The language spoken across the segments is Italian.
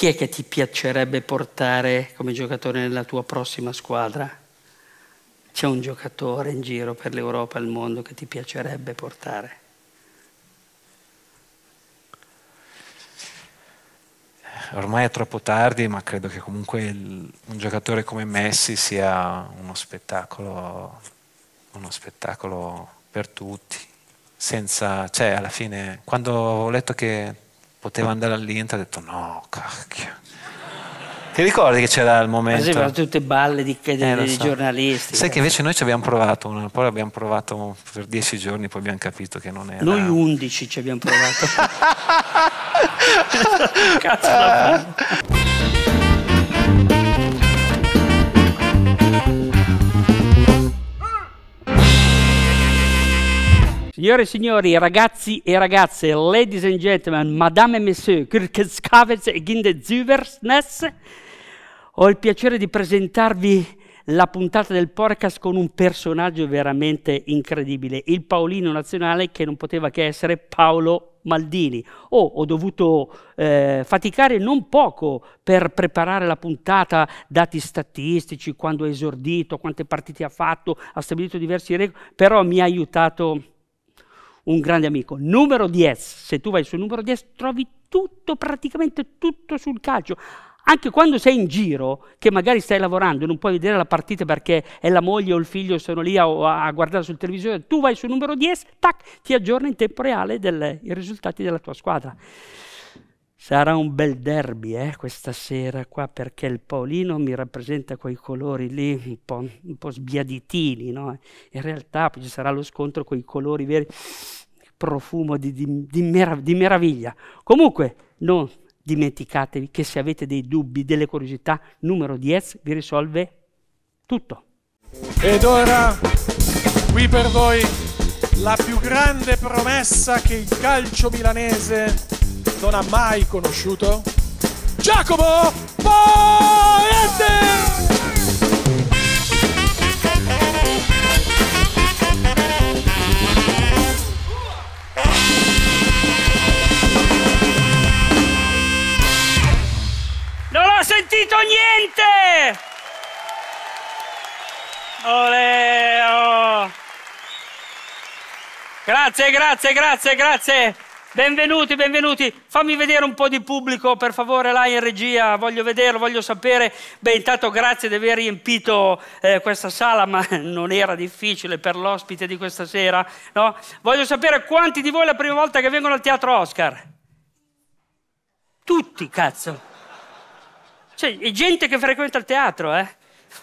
chi è che ti piacerebbe portare come giocatore nella tua prossima squadra? C'è un giocatore in giro per l'Europa e il mondo che ti piacerebbe portare? ormai è troppo tardi, ma credo che comunque il, un giocatore come Messi sia uno spettacolo, uno spettacolo per tutti. Senza, cioè, alla fine, quando ho letto che poteva andare all'Inter, ho detto no, cacchio. Ti ricordi che c'era il momento? Ma sembrano tutte balle di, di, eh, so. giornalisti. Sai che invece noi ci abbiamo provato, una, poi abbiamo provato per dieci giorni, poi abbiamo capito che non era. Noi undici ci abbiamo provato. Cazzo da Signore e signori, ragazzi e ragazze, ladies and gentlemen, madame e messieurs, Kirkeskavets e Gindezüversness, ho il piacere di presentarvi la puntata del podcast con un personaggio veramente incredibile, il Paolino nazionale che non poteva che essere Paolo Maldini. Oh, ho dovuto eh, faticare non poco per preparare la puntata, dati statistici, quando ha esordito, quante partite ha fatto, ha stabilito diversi record, però mi ha aiutato un grande amico. Numero 10, se tu vai sul numero 10 trovi tutto, praticamente tutto sul calcio. Anche quando sei in giro, che magari stai lavorando e non puoi vedere la partita perché è la moglie o il figlio sono lì a, a guardare sul televisore, tu vai sul numero 10, tac, ti aggiorna in tempo reale i risultati della tua squadra. Sarà un bel derby eh, questa sera qua perché il Paolino mi rappresenta quei colori lì un po', un po sbiaditini, no? In realtà poi ci sarà lo scontro con i colori veri, profumo di, di, di, merav- di meraviglia. Comunque, non dimenticatevi che se avete dei dubbi, delle curiosità, numero 10 vi risolve tutto. Ed ora, qui per voi, la più grande promessa che il calcio milanese non ha mai conosciuto? Giacomo Poente! Non ho sentito niente! Ole, oh. Grazie, grazie, grazie, grazie. Benvenuti, benvenuti. Fammi vedere un po' di pubblico, per favore, là in regia. Voglio vederlo, voglio sapere. Beh, intanto grazie di aver riempito eh, questa sala, ma non era difficile per l'ospite di questa sera. No? Voglio sapere quanti di voi è la prima volta che vengono al teatro Oscar. Tutti, cazzo. Cioè, è gente che frequenta il teatro, eh?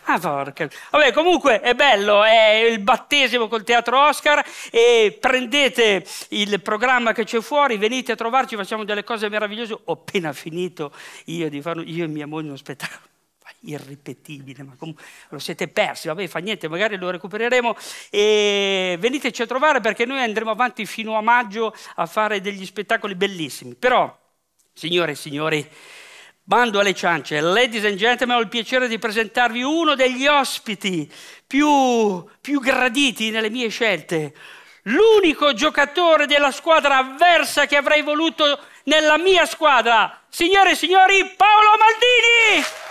Ah, porca. Vabbè, comunque è bello, è il battesimo col Teatro Oscar e prendete il programma che c'è fuori, venite a trovarci, facciamo delle cose meravigliose. Ho appena finito io di fare, io e mia moglie uno spettacolo irripetibile, ma comunque lo siete persi, vabbè fa niente, magari lo recupereremo e veniteci a trovare perché noi andremo avanti fino a maggio a fare degli spettacoli bellissimi. Però, signore e signori, Bando alle ciance, ladies and gentlemen, ho il piacere di presentarvi uno degli ospiti più, più graditi nelle mie scelte, l'unico giocatore della squadra avversa che avrei voluto nella mia squadra. Signore e signori, Paolo Maldini!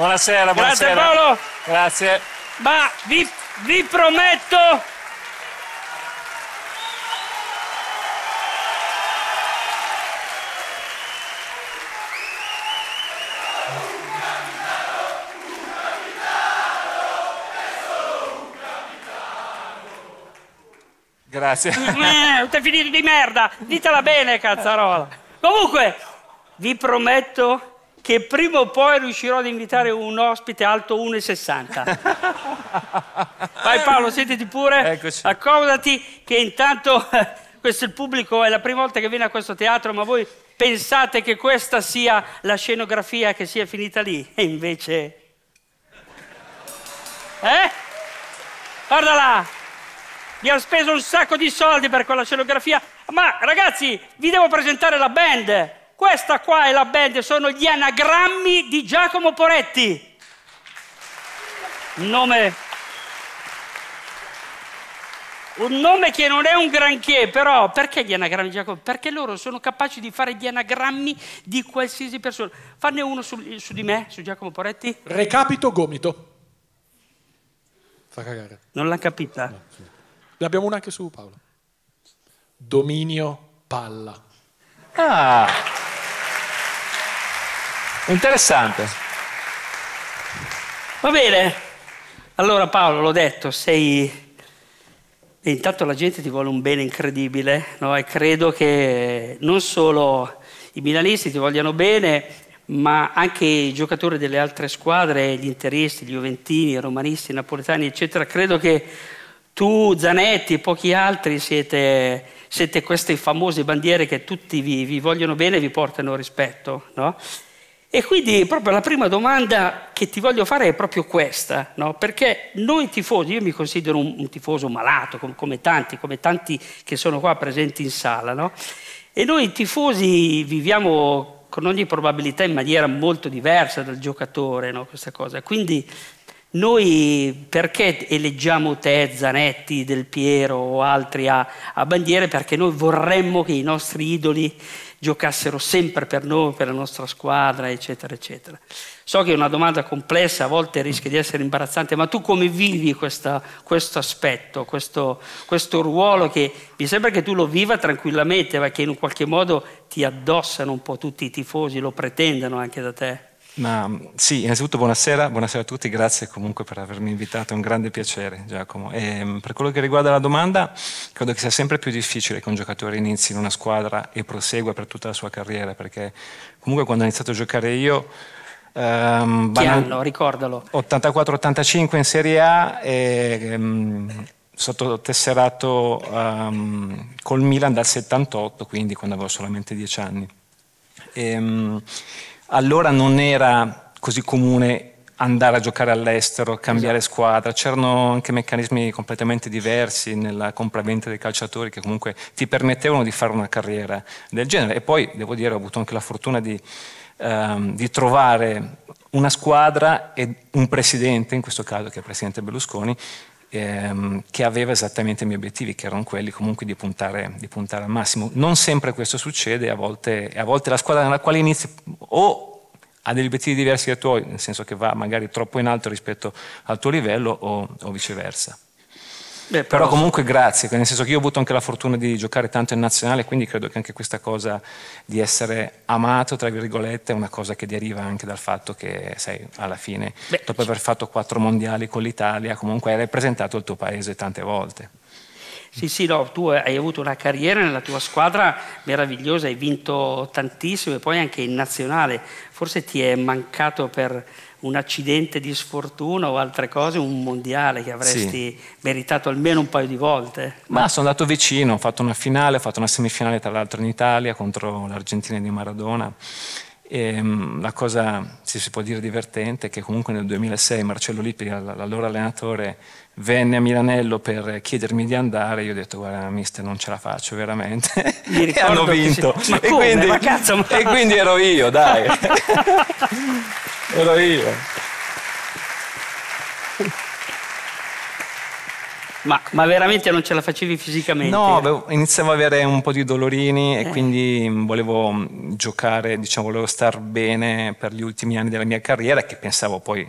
Buonasera, buonasera. Grazie Paolo. Grazie. Ma vi, vi prometto... Grazie. Eh, è finito di merda. Ditela bene, cazzarola. Comunque, vi prometto che prima o poi riuscirò ad invitare un ospite alto 1,60. Vai Paolo, sentiti pure, Eccoci. accomodati che intanto questo è il pubblico, è la prima volta che viene a questo teatro, ma voi pensate che questa sia la scenografia che sia finita lì e invece... Eh? Guarda là! Mi ha speso un sacco di soldi per quella scenografia, ma ragazzi, vi devo presentare la band! Questa qua è la band, sono gli anagrammi di Giacomo Poretti. Un nome, un nome che non è un granché, però perché gli anagrammi di Giacomo? Perché loro sono capaci di fare gli anagrammi di qualsiasi persona. Fanne uno su, su di me, su Giacomo Poretti. Recapito gomito. Fa cagare. Non l'ha capita? No, sì. Ne abbiamo una anche su Paolo. Dominio palla. Ah! Interessante. Va bene. Allora Paolo, l'ho detto, sei... E intanto la gente ti vuole un bene incredibile, no? E credo che non solo i milanisti ti vogliano bene, ma anche i giocatori delle altre squadre, gli interisti, gli juventini, i romanisti, i napoletani, eccetera. Credo che tu, Zanetti e pochi altri siete, siete queste famose bandiere che tutti vi, vi vogliono bene e vi portano rispetto, no? E quindi proprio la prima domanda che ti voglio fare è proprio questa, no? perché noi tifosi, io mi considero un, un tifoso malato, come, come, tanti, come tanti che sono qua presenti in sala, no? e noi tifosi viviamo con ogni probabilità in maniera molto diversa dal giocatore, no? questa cosa. Quindi noi perché eleggiamo te, Zanetti, Del Piero o altri a, a bandiere? Perché noi vorremmo che i nostri idoli giocassero sempre per noi, per la nostra squadra, eccetera, eccetera. So che è una domanda complessa, a volte rischia di essere imbarazzante, ma tu come vivi questa, questo aspetto, questo, questo, ruolo che mi sembra che tu lo viva tranquillamente, ma che in un qualche modo ti addossano un po' tutti i tifosi, lo pretendano anche da te? Ma sì, innanzitutto buonasera, buonasera a tutti, grazie comunque per avermi invitato, è un grande piacere Giacomo. E mm, per quello che riguarda la domanda, credo che sia sempre più difficile che un giocatore inizi in una squadra e prosegua per tutta la sua carriera, perché comunque quando ho iniziato a giocare io... Um, che anno? Ricordalo. 84-85 in Serie A e um, sotto tesserato um, col Milan dal 78, quindi quando avevo solamente 10 anni. E, um, allora non era così comune andare a giocare all'estero, cambiare esatto. squadra, c'erano anche meccanismi completamente diversi nella compravendita dei calciatori che comunque ti permettevano di fare una carriera del genere e poi devo dire ho avuto anche la fortuna di, ehm, di trovare una squadra e un presidente, in questo caso che è il presidente Berlusconi, ehm, che aveva esattamente i miei obiettivi, che erano quelli comunque di puntare, di puntare al massimo. Non sempre questo succede, a volte, a volte la squadra nella quale inizi o ha degli obiettivi diversi dai tuoi, nel senso che va magari troppo in alto rispetto al tuo livello o, o viceversa. Beh, però, però comunque grazie, nel senso che io ho avuto anche la fortuna di giocare tanto in nazionale, quindi credo che anche questa cosa di essere amato, tra virgolette, è una cosa che deriva anche dal fatto che, sai, alla fine, Beh, dopo aver fatto quattro mondiali con l'Italia, comunque hai rappresentato il tuo paese tante volte. Sì, sì, no, tu hai avuto una carriera nella tua squadra meravigliosa, hai vinto tantissimo e poi anche in nazionale. Forse ti è mancato per un accidente di sfortuna o altre cose, un mondiale che avresti sì. meritato almeno un paio di volte. Ma sono andato vicino, ho fatto una finale, ho fatto una semifinale tra l'altro in Italia contro l'Argentina di Maradona. E, um, la cosa, se si può dire divertente, è che comunque nel 2006 Marcello Lippi, l'allora allenatore, venne a Milanello per chiedermi di andare, io ho detto guarda mister non ce la faccio veramente. E hanno vinto. si... e, quindi, ma cazzo, ma... e quindi ero io dai. Ero io Ma, ma, veramente non ce la facevi fisicamente? No, avevo, iniziavo ad avere un po' di dolorini eh. e quindi volevo mm, giocare, diciamo, volevo star bene per gli ultimi anni della mia carriera che pensavo poi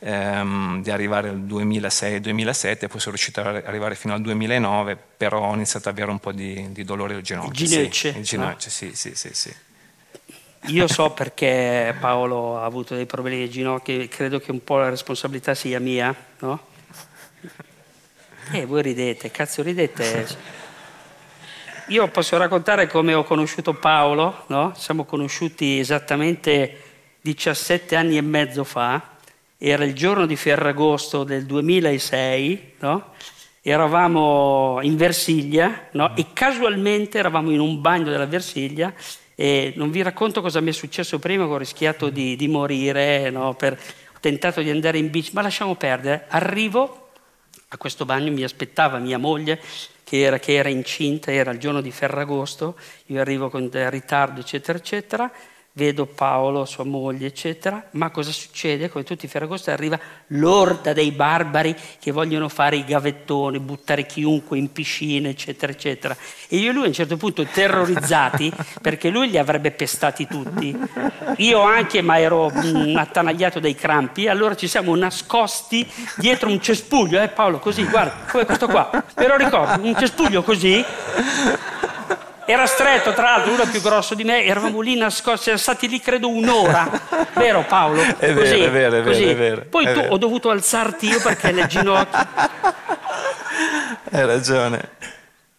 ehm, di arrivare al 2006-2007, poi sono riuscito ad arrivare fino al 2009, però ho iniziato ad avere un po' di, di dolore al ginocchio. Il ginocchio? Sì, il ginocchio, no? sì, sì, sì, sì. Io so perché Paolo ha avuto dei problemi di ginocchio e credo che un po' la responsabilità sia mia, no? Eh, voi ridete, cazzo ridete. Io posso raccontare come ho conosciuto Paolo, no? Siamo conosciuti esattamente 17 anni e mezzo fa, era il giorno di Ferragosto del 2006, no? Eravamo in Versiglia, no? E casualmente eravamo in un bagno della Versiglia e non vi racconto cosa mi è successo prima, che ho rischiato di, di morire, no? per, ho tentato di andare in bici, ma lasciamo perdere. Arrivo a questo bagno mi aspettava mia moglie che era, che era incinta, era il giorno di Ferragosto, io arrivo con ritardo, eccetera, eccetera, vedo Paolo, sua moglie, eccetera, ma cosa succede? Come tutti i Ferragosto arriva l'orda dei barbari che vogliono fare i gavettoni, buttare chiunque in piscina, eccetera, eccetera. E io e lui a un certo punto terrorizzati, perché lui li avrebbe pestati tutti, io anche, ma ero mm, attanagliato dai crampi, allora ci siamo nascosti dietro un cespuglio, eh Paolo, così, guarda, come questo qua, però ricordo, un cespuglio così, era stretto, tra l'altro, uno più grosso di me, eravamo lì nascosti, siamo stati lì credo un'ora, vero Paolo? È vero, così, è vero, è vero, è vero, Poi è tu vero. ho dovuto alzarti io perché le ginocchia... Hai ragione.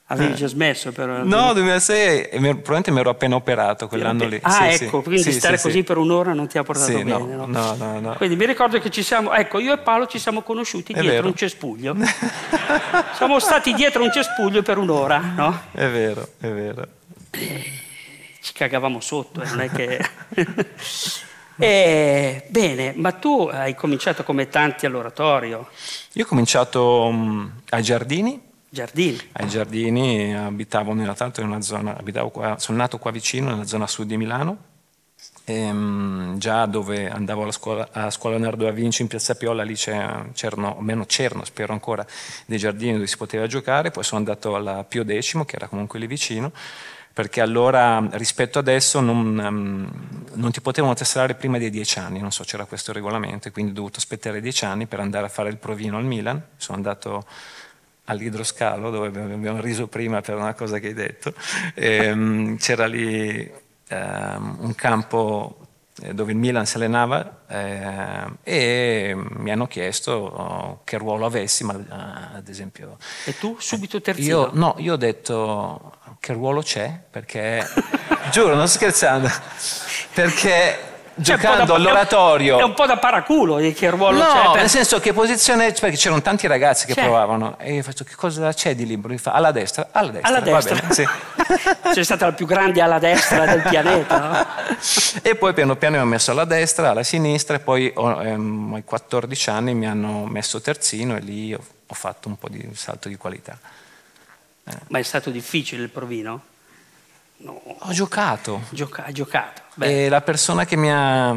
Avevi già smesso però. No, 2006, e mi- probabilmente mi ero appena operato quell'anno lì. Ah, Sì, ecco, sì. quindi Sì, stare sì, così sì. per un'ora non ti ha portato Sì, no, bene, no? no, no, no. Quindi mi ricordo che ci siamo, ecco, io e Paolo ci siamo conosciuti È dietro vero. un cespuglio. siamo stati dietro un cespuglio per un'ora, no? È vero, è vero. Ci cagavamo sotto, eh, non è che... Eh, bene, ma tu hai cominciato come tanti all'oratorio, Io ho cominciato mh, ai giardini, giardini. ai giardini, abitavo nella, l'altro in una zona, abitavo qua, sono nato qua vicino, nella zona sud di Milano, ehm, già dove andavo alla scuola, a scuola Leonardo da Vinci in Piazza Piola, lì c'erano, meno c'erano, spero ancora, dei giardini dove si poteva giocare, poi sono andato alla Pio X, che era comunque lì vicino, perché allora rispetto adesso non, ehm, non ti potevano tesserare prima dei dieci anni, non so, c'era questo regolamento, quindi ho dovuto aspettare dieci anni per andare a fare il provino al Milan, sono andato all'idroscalo dove abbiamo riso prima per una cosa che hai detto, Ehm, c'era lì ehm, un campo eh, dove il Milan si allenava eh, e mi hanno chiesto oh, che ruolo avessi, ma eh, ad esempio E tu subito terzino? io, no, io ho detto che ruolo c'è, perché, giuro, non sto scherzando, perché giocando da- all'oratorio... È un po' da paraculo di che ruolo No, c'è. per- nel senso che posizione, perché c'erano tanti ragazzi che C'è. provavano e io faccio che cosa c'è di libro? Fa alla destra, alla destra, Alla destra. bene, sì. C'è stata la più grande ala destra del pianeta, no? E poi piano piano mi hanno messo alla destra, alla sinistra e poi ho- ehm, ai 14 anni mi hanno messo terzino e lì ho, ho fatto un po' di salto di qualità. Ma è stato difficile il provino? No, Ho giocato Gioca- ha giocato. Beh, e la persona che mi ha,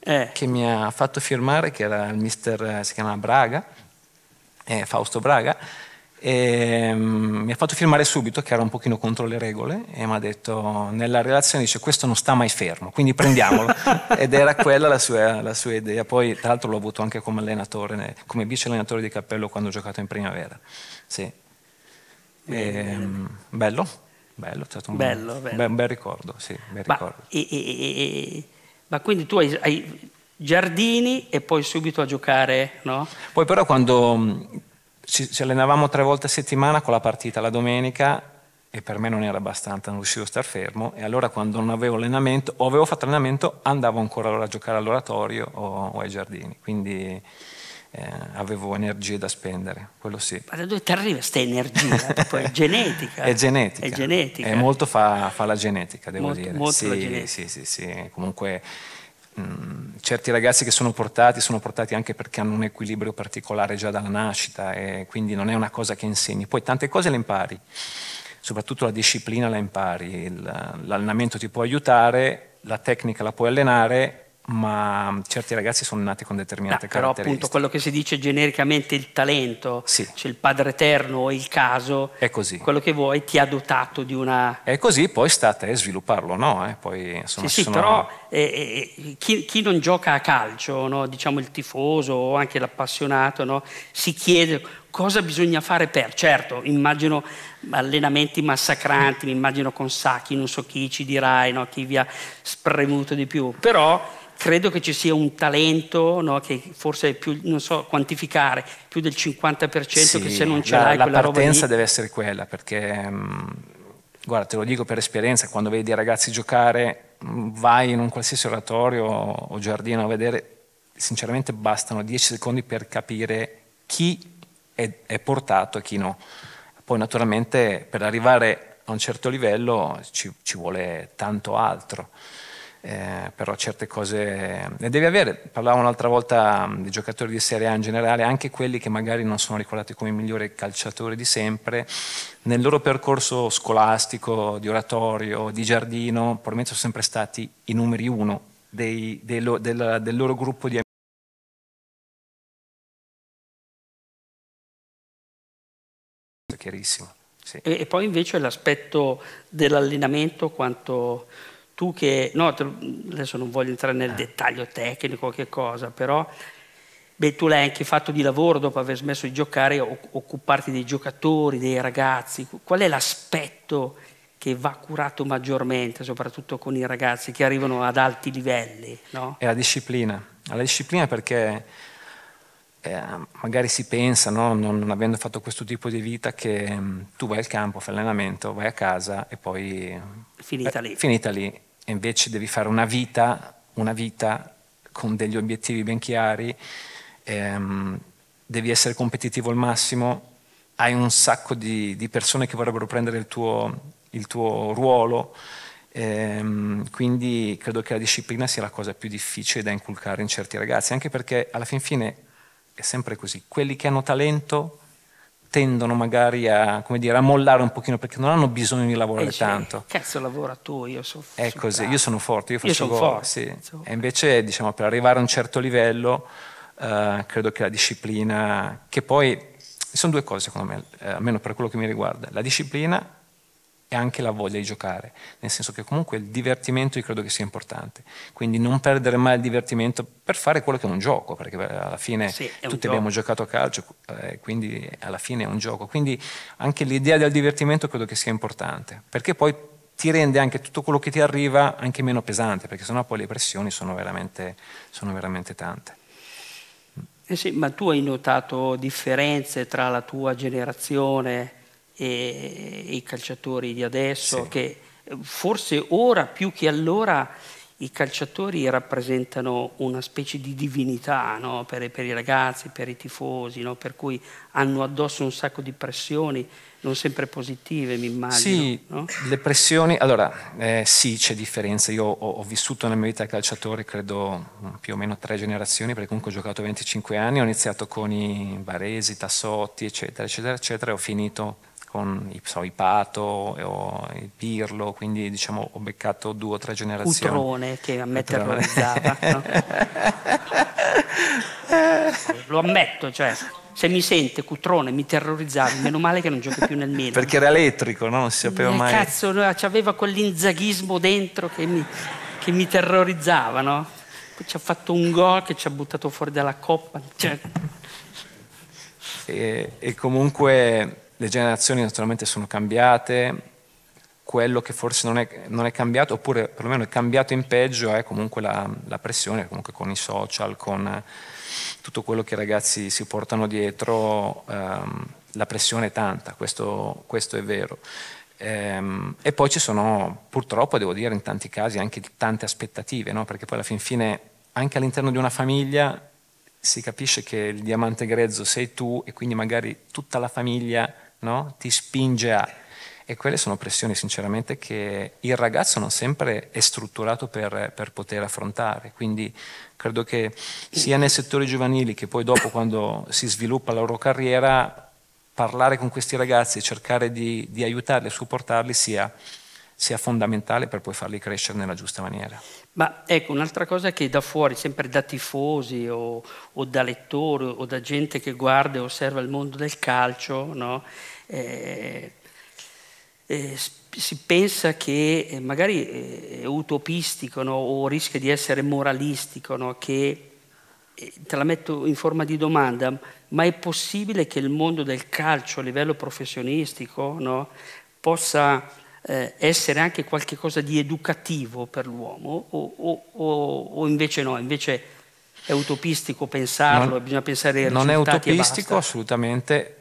eh, che mi ha fatto firmare, che era il mister, eh, si chiama Braga, eh, Fausto Braga, e, mm, mi ha fatto firmare subito, che era un pochino contro le regole, e mi ha detto, nella relazione dice, questo non sta mai fermo, quindi prendiamolo. Ed era quella la sua, la sua idea. Poi, tra l'altro, l'ho avuto anche come allenatore, come vice allenatore di cappello quando ho giocato in primavera. Sì. Ehm, bello, bello, è stato un, Bello, bello. be- un bel ricordo, sì, bel ma, ricordo. e- e- e- ma quindi tu hai, hai giardini e poi subito a giocare, no? Poi però quando mh, ci, ci allenavamo tre volte a settimana con la partita la domenica e per me non era abbastanza, non riuscivo a star fermo e allora quando non avevo allenamento o avevo fatto allenamento andavo ancora allora a giocare all'oratorio o, o ai giardini, quindi eh, avevo energie da spendere, quello sì. Ma da dove ti arriva questa energia? È genetica. È genetica. È genetica. E molto fa, fa la genetica, devo Molto- dire. molto sì, la genetica. sì, sì, sì. Comunque mh, certi ragazzi che sono portati sono portati anche perché hanno un equilibrio particolare già dalla nascita e quindi non è una cosa che insegni. Poi tante cose le impari, soprattutto la disciplina la impari, l'allenamento ti può aiutare, la tecnica la puoi allenare, ma certi ragazzi sono nati con No, determinate però appunto caratteristiche. quello che si dice genericamente il talento, Sì. c'è il padre eterno o il caso, È così. quello che vuoi ti ha dotato di una... E così poi sta a te svilupparlo, no? Eh, Poi, insomma, Sì, sì, sono- però eh, eh, chi, chi non gioca a calcio, no? diciamo il tifoso o anche l'appassionato, no? si chiede cosa bisogna fare per. Certo, immagino allenamenti massacranti, mi immagino con sacchi, non so chi ci dirai, no? chi vi ha spremuto di più, però credo che ci sia un talento no? che forse è più, non so quantificare, più del 50% che Sì, se non ce la, l'hai la quella roba partenza lì... deve essere quella perché mh, guarda te lo dico per esperienza quando vedi i ragazzi giocare mh, vai in un qualsiasi oratorio o, o giardino a vedere sinceramente bastano 10 secondi per capire chi è, è portato e chi no poi naturalmente per arrivare a un certo livello ci, ci vuole tanto altro eh, però certe cose le devi avere. Parlavo un'altra volta mm, di giocatori di Serie A in generale, anche quelli che magari non sono ricordati come i migliori calciatori di sempre, nel loro percorso scolastico, di oratorio, di giardino, probabilmente sono sempre stati i numeri uno dei, dei, del, del loro gruppo di amici. Chiarissimo. Sì. E, e, poi invece l'aspetto dell'allenamento, quanto tu che, no, te, adesso non voglio entrare nel dettaglio tecnico, che cosa, però beh, tu l'hai anche fatto di lavoro dopo aver smesso di giocare, occuparti dei giocatori, dei ragazzi. Qual è l'aspetto che va curato maggiormente, soprattutto con i ragazzi che arrivano ad alti livelli? No? È la disciplina. La disciplina perché eh, magari si pensa, no, non, non, avendo fatto questo tipo di vita, che mh, mm, tu vai al campo, fai allenamento, vai a casa e poi... Finita lì. finita lì e invece devi fare una vita, una vita con degli obiettivi ben chiari, ehm, devi essere competitivo al massimo, hai un sacco di, di persone che vorrebbero prendere il tuo, il tuo ruolo, ehm, quindi credo che la disciplina sia la cosa più difficile da inculcare in certi ragazzi, anche perché alla fin fine è sempre così, quelli che hanno talento tendono magari a, dire, a, mollare un pochino perché non hanno bisogno di lavorare cioè, tanto. Cazzo lavora tu, io sono È così, io sono forte, io faccio io gol, forte, sì. E invece diciamo, per arrivare a un certo livello uh, credo che la disciplina, che poi sono due cose secondo me, eh, almeno per quello che mi riguarda, la disciplina e anche la voglia di giocare, nel senso che comunque il divertimento io credo che sia importante, quindi non perdere mai il divertimento per fare quello che è un gioco, perché alla fine sì, tutti abbiamo giocato a calcio, eh, quindi alla fine è un gioco, quindi anche l'idea del divertimento credo che sia importante, perché poi ti rende anche tutto quello che ti arriva anche meno pesante, perché sennò poi le pressioni sono veramente, sono veramente tante. Eh sì, ma tu hai notato differenze tra la tua generazione e, i calciatori di adesso, sì. che forse ora più che allora i calciatori rappresentano una specie di divinità no? per, per, i ragazzi, per i tifosi, no? per cui hanno addosso un sacco di pressioni, non sempre positive, mi immagino. Sì, no? le pressioni, allora eh, sì, c'è differenza. Io ho, ho, vissuto nella mia vita calciatore, credo più o meno tre generazioni, perché comunque ho giocato 25 anni, ho iniziato con i Baresi, Tassotti, eccetera, eccetera, eccetera, e ho finito con i, so, i Pato o il Pirlo, quindi diciamo ho beccato due o tre generazioni. Cutrone che a me terrorizzava. No? Lo ammetto, cioè se mi sente Cutrone mi terrorizzava, meno male che non gioco più nel Milan. Perché era elettrico, no? non si sapeva eh, mai. Cazzo, aveva quell'inzaghismo dentro che mi, che mi terrorizzava, no? Poi ci ha fatto un gol che ci ha buttato fuori dalla coppa. Cioè... E, e comunque le generazioni naturalmente sono cambiate, quello che forse non è, non è, cambiato, oppure perlomeno è cambiato in peggio, è comunque la, la, pressione, comunque con i social, con tutto quello che i ragazzi si portano dietro, ehm, la pressione è tanta, questo, questo è vero. Ehm, e poi ci sono purtroppo, devo dire, in tanti casi anche tante aspettative, no? perché poi alla fin fine anche all'interno di una famiglia si capisce che il diamante grezzo sei tu e quindi magari tutta la famiglia no? ti spinge a... E quelle sono pressioni sinceramente che il ragazzo non sempre è strutturato per, per poter affrontare, quindi credo che sia nei settori giovanili che poi dopo quando si sviluppa la loro carriera, parlare con questi ragazzi e cercare di, di aiutarli e supportarli sia, sia fondamentale per poi farli crescere nella giusta maniera. Ma ecco, un'altra cosa che da fuori, sempre da tifosi o, o, da lettori o da gente che guarda e osserva il mondo del calcio, no? eh, eh, si pensa che eh, magari è utopistico no? o rischia di essere moralistico, no? che, eh, te la metto in forma di domanda, ma è possibile che il mondo del calcio a livello professionistico possa eh, essere anche qualcosa di educativo per l'uomo o, o, o, invece no, invece è utopistico pensarlo, non, bisogna pensare ai Non è utopistico assolutamente,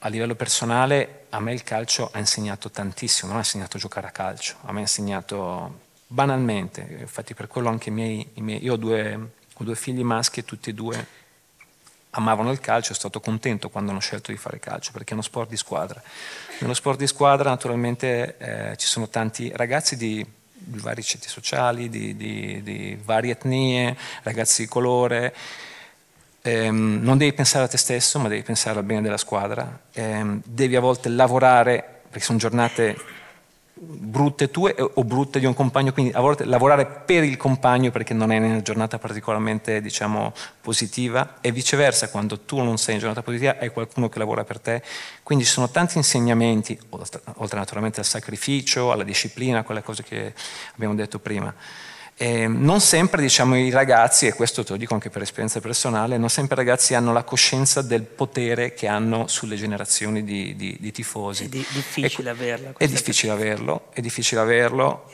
a livello personale a me il calcio ha insegnato tantissimo, non ha insegnato a giocare a calcio, a me ha insegnato banalmente, infatti per quello anche i miei, i miei io ho due, ho due figli maschi e tutti e due amavano il calcio, sono stato contento quando hanno scelto di fare calcio, perché è uno sport di squadra. Nello sport di squadra naturalmente eh, ci sono tanti ragazzi di di vari ceti sociali, di, di, di varie etnie, ragazzi di colore. Ehm, non devi pensare a te stesso, ma devi pensare al bene della squadra. Ehm, devi a volte lavorare, perché sono giornate brutte tue o brutte di un compagno, quindi a volte lavorare per il compagno perché non è una giornata particolarmente diciamo, positiva e viceversa quando tu non sei in giornata positiva hai qualcuno che lavora per te, quindi ci sono tanti insegnamenti, oltre naturalmente al sacrificio, alla disciplina, quelle cose che abbiamo detto prima. Eh, non sempre diciamo, i ragazzi, e questo te lo dico anche per esperienza personale, non sempre i ragazzi hanno la coscienza del potere che hanno sulle generazioni di, di, di tifosi. È di, difficile averlo. È difficile averlo, è difficile averlo,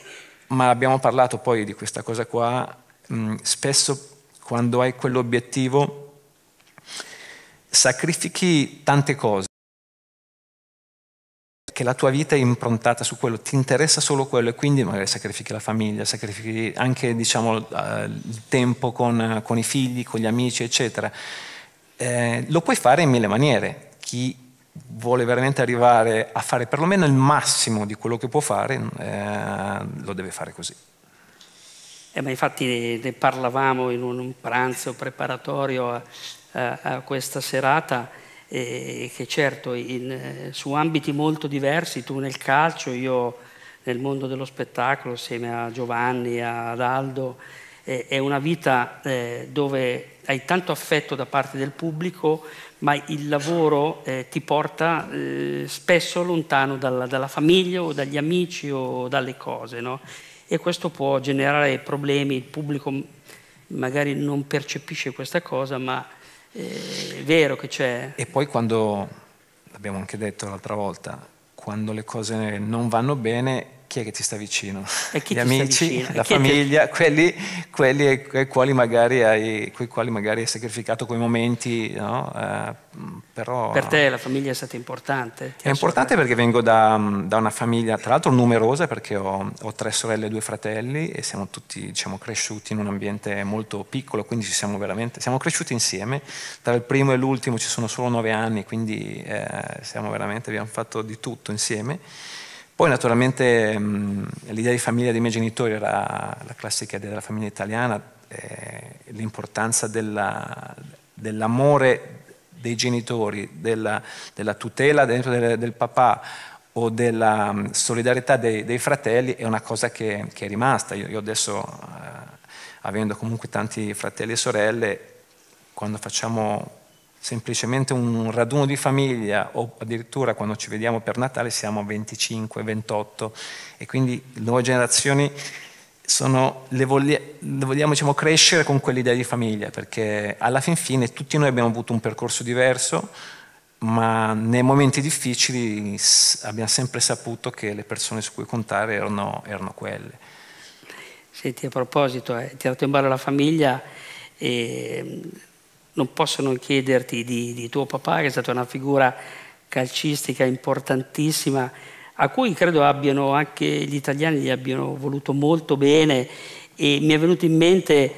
ma abbiamo parlato poi di questa cosa qua. Mh, spesso quando hai quell'obiettivo sacrifichi tante cose che la tua vita è improntata su quello, ti interessa solo quello e quindi magari sacrifichi la famiglia, sacrifichi anche diciamo, uh, il tempo con, con, i figli, con gli amici, eccetera. Eh, lo puoi fare in mille maniere. Chi vuole veramente arrivare a fare perlomeno il massimo di quello che può fare, eh, lo deve fare così. Eh, ma infatti ne parlavamo in un pranzo preparatorio a, a, a questa serata eh, che certo in, su ambiti molto diversi, tu nel calcio, io nel mondo dello spettacolo, assieme a Giovanni, ad Aldo, eh, è una vita eh, dove hai tanto affetto da parte del pubblico, ma il lavoro eh, ti porta eh, spesso lontano dalla, dalla, famiglia o dagli amici o dalle cose, no? E questo può generare problemi, il pubblico magari non percepisce questa cosa, ma è vero che c'è. E poi quando, l'abbiamo anche detto l'altra volta, quando le cose non vanno bene chi è che ti sta vicino? Gli amici, la famiglia, ti... quelli, quelli ai quali magari hai, con i quali magari hai sacrificato quei momenti, no? eh, però... Per te la famiglia è stata importante? È importante perché vengo da, da, una famiglia, tra l'altro numerosa, perché ho, ho, tre sorelle e due fratelli e siamo tutti diciamo, cresciuti in un ambiente molto piccolo, quindi ci siamo veramente, siamo cresciuti insieme, tra il primo e l'ultimo ci sono solo nove anni, quindi eh, siamo veramente, abbiamo fatto di tutto insieme. Poi naturalmente l'idea di famiglia dei miei genitori era la classica idea della famiglia italiana, eh, l'importanza della, dell'amore dei genitori, della, della tutela dentro del, del, papà o della solidarietà dei, dei, fratelli è una cosa che, che è rimasta. Io, io adesso, eh, avendo comunque tanti fratelli e sorelle, quando facciamo semplicemente un raduno di famiglia o addirittura quando ci vediamo per Natale siamo 25, 28 e quindi le nuove generazioni sono, le, voglia, le vogliamo diciamo, crescere con quell'idea di famiglia perché alla fin fine tutti noi abbiamo avuto un percorso diverso ma nei momenti difficili abbiamo sempre saputo che le persone su cui contare erano, erano quelle. Senti, a proposito, hai tirato in ballo la famiglia e non posso non chiederti di, di tuo papà, che è stata una figura calcistica importantissima, a cui credo abbiano anche gli italiani gli abbiano voluto molto bene e mi è venuta in mente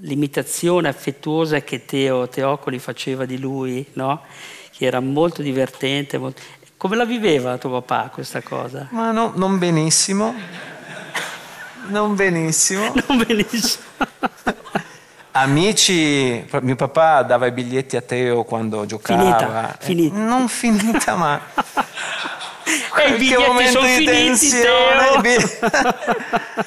l'imitazione affettuosa che Teo Teocoli faceva di lui, no? che era molto divertente. Molto... Come la viveva tuo papà questa cosa? Ma no, non benissimo. Non benissimo. non benissimo. Amici, mio papà dava i biglietti a Teo quando giocava. Finita, eh, finita. Non finita, ma... e i biglietti sono di finiti, Teo.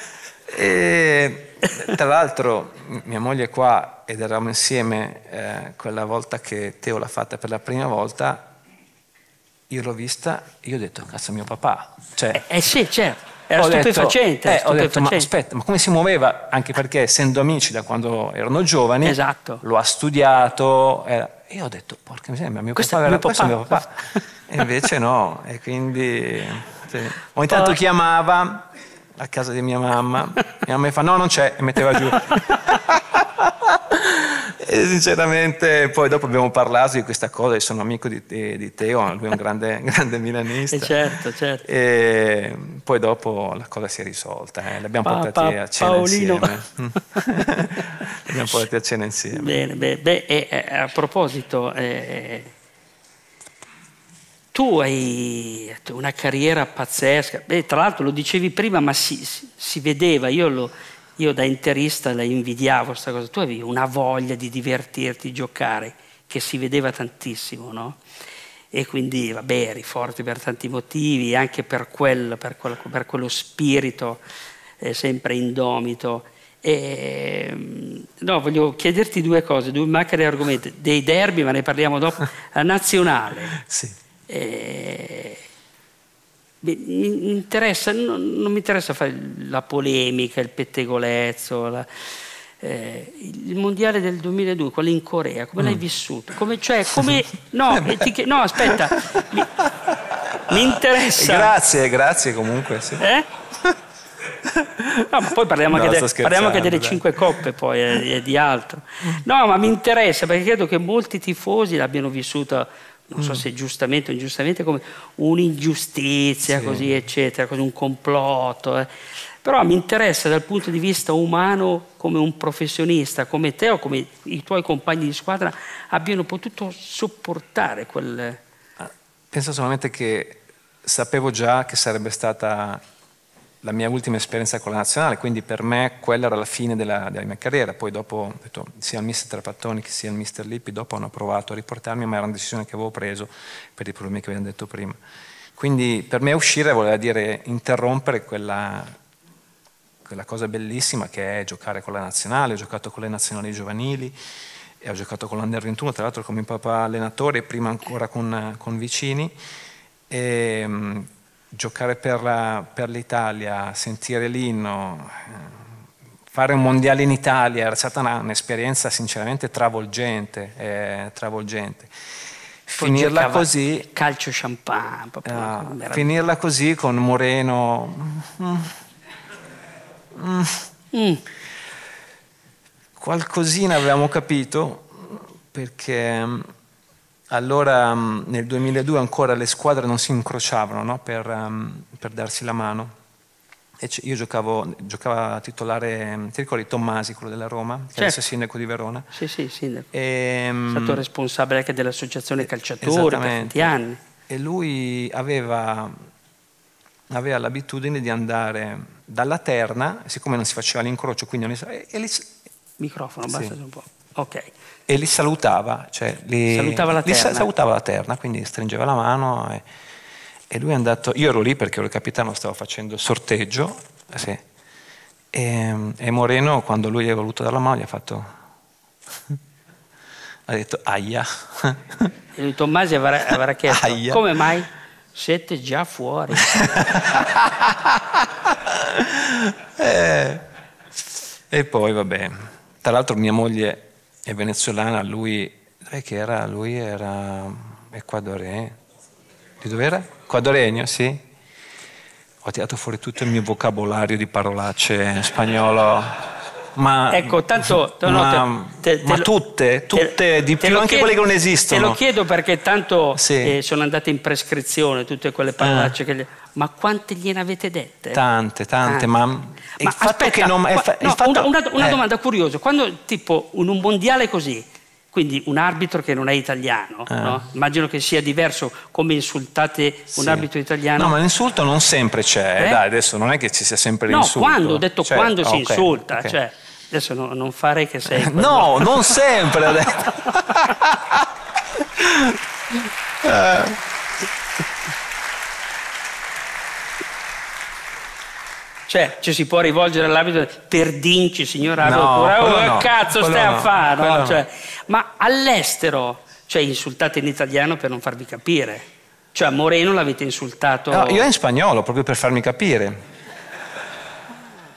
e, tra l'altro mia moglie è qua ed eravamo insieme eh, quella volta che Teo l'ha fatta per la prima volta, io l'ho vista e io ho detto, cazzo mio papà. Cioè, eh, eh sì, certo era ho stupefacente. Detto, eh, ho detto, ma aspetta, ma come si muoveva? Anche perché essendo amici da quando erano giovani, esatto. lo ha studiato. Era... E io ho detto, porca miseria, mio questo papà era questo mio papà. e invece no, e quindi sì. ogni tanto chiamava a casa di mia mamma, mia mamma mi fa no, non c'è, e metteva giù. E sinceramente poi dopo abbiamo parlato di questa cosa, io sono amico di, di Teo, lui è un grande, grande milanista. E certo, certo. E poi dopo la cosa si è risolta, eh. l'abbiamo pa, portati pa, a cena Paolino. insieme. l'abbiamo portati a cena insieme. Bene, beh, beh e, a proposito, eh, tu hai una carriera pazzesca. Beh, tra l'altro lo dicevi prima, ma si, si, si vedeva, io, lo, io, da interista la invidiavo questa cosa. Tu avevi una voglia di divertirti, di giocare, che si vedeva tantissimo, no? E quindi, vabbè, eri forte per tanti motivi, anche per, quel, per, quel, per quello spirito eh, sempre indomito. E, no, voglio chiederti due cose, due macchine argomenti, dei derby, ma ne parliamo dopo, la nazionale. Sì eh, mi interessa, non, non, mi interessa fare la polemica, il pettegolezzo, la, eh, il mondiale del 2002, quello in Corea, come mm. l'hai vissuto? Come, cioè, come, no, ti, no, aspetta, mi, mi, interessa. Grazie, grazie comunque. Sì. Eh? No, ma poi parliamo, no, anche, de, parliamo anche, delle cinque coppe poi e, e, di altro. No, ma mi interessa perché credo che molti tifosi l'abbiano vissuta non so mm. se giustamente o ingiustamente, come un'ingiustizia, sì. così, eccetera, così un complotto. Eh. Però mi interessa dal punto di vista umano come un professionista, come te o come i tuoi compagni di squadra abbiano potuto sopportare quel... Ah, penso solamente che sapevo già che sarebbe stata la mia ultima esperienza con la nazionale, quindi per me quella era la fine della, della mia carriera. Poi dopo, detto, sia il mister Trapattoni che sia il mister Lippi, dopo hanno provato a riportarmi, ma era una decisione che avevo preso per i problemi che abbiamo detto prima. Quindi per me uscire voleva dire interrompere quella, quella cosa bellissima che è giocare con la nazionale. Ho giocato con le nazionali giovanili e ho giocato con l'Under 21, tra l'altro come papà allenatore prima ancora con, con vicini. E, giocare per, la, per l'Italia, sentire l'inno, fare un mondiale in Italia era stata una, un'esperienza sinceramente travolgente. Eh, travolgente. Finirla così, calcio champagne, uh, finirla così con Moreno. Mm, mm, mm. Qualcosina avevamo capito perché allora mm, nel 2002 ancora le squadre non si incrociavano no? per, um, per, darsi la mano. E io giocavo, giocavo a titolare, mm, ti ricordi Tommasi, quello della Roma, che certo. adesso è sindaco di Verona? Sì, sì, sindaco. E, è stato responsabile anche dell'associazione calciatori per tanti anni. E lui aveva, aveva, l'abitudine di andare dalla terna, siccome non si faceva l'incrocio, quindi non e, e li, Microfono, basta sì. un po'. Ok e li salutava, cioè li, salutava, la li salutava la terna, quindi stringeva la mano e, e, lui è andato, io ero lì perché ero il capitano, stavo facendo il sorteggio, sì, e, e, Moreno quando lui gli è voluto dare la mano gli ha fatto, ha detto aia. E Tommasi avrà, avrà chiesto, aia. come mai? Siete già fuori. eh, e poi vabbè, tra l'altro mia moglie è venezuelana, lui, dov'è che era? Lui era ecuadoregno. Di dove era? Ecuadoregno, sì. Ho tirato fuori tutto il mio vocabolario di parolacce spagnolo. Ma, ecco, tanto ma, no, te, te, ma tutte, tutte te, di più, anche chiedo, quelle che non esistono. Te lo chiedo perché tanto sì. eh, sono andate in prescrizione tutte quelle parolacce. Eh. Che, ma quante gliene avete dette? Tante, tante, ah. ma, ma aspetta, non, no, fatto, una, una, una eh. domanda curiosa, quando tipo in un mondiale così, quindi un arbitro che non è italiano, eh. no? immagino che sia diverso come insultate un sì. arbitro italiano. No, ma l'insulto non sempre c'è, eh? dai, adesso non è che ci sia sempre l'insulto. No, quando, ho detto cioè, quando si okay, insulta, okay. Cioè, adesso no, non fare che sei... no, non sempre, detto. eh. Cioè, ci si può rivolgere all'arbitro per dinci, signor arbitro, no, oppure, oh, che no, cazzo stai no, a fare? No? Cioè, ma all'estero, cioè insultate in italiano per non farvi capire. Cioè a Moreno l'avete insultato... No, io in spagnolo, proprio per farmi capire.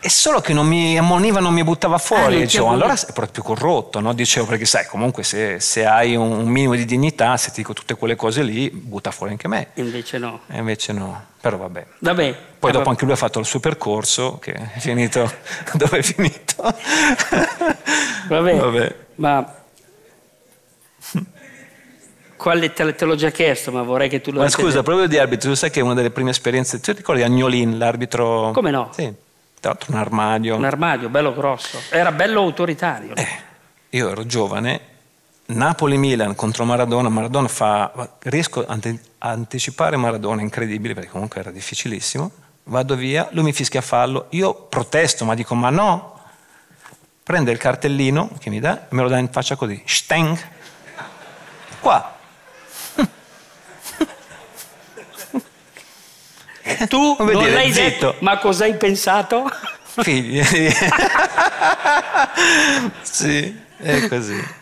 È solo che non mi ammoniva, non mi buttava fuori. Ah, dicevo, allora è proprio corrotto, no? Dicevo, perché sai, comunque se, se, hai un minimo di dignità, se ti dico tutte quelle cose lì, butta fuori anche me. Invece no. E invece no, però vabbè. Vabbè. Poi dopo anche lui ha fatto il suo percorso, che è finito dove è finito. vabbè. vabbè. Ma quale te, te, l'ho già chiesto, ma vorrei che tu lo Ma scusa, proprio di arbitro, tu sai che è una delle prime esperienze, tu ti ricordi Agnolin, l'arbitro? Come no? Sì tra l'altro un armadio. Un armadio bello grosso. Era bello autoritario. Eh, io ero giovane, Napoli-Milan contro Maradona, Maradona fa, riesco, a anticipare Maradona, incredibile perché comunque era difficilissimo, vado via, lui mi fischia fallo, io protesto ma dico ma no, prende il cartellino che mi dà, me lo dà in faccia così, steng, qua. Tu Come non dire, l'hai zitto. detto, ma cosa hai pensato? Figli. sì, è così.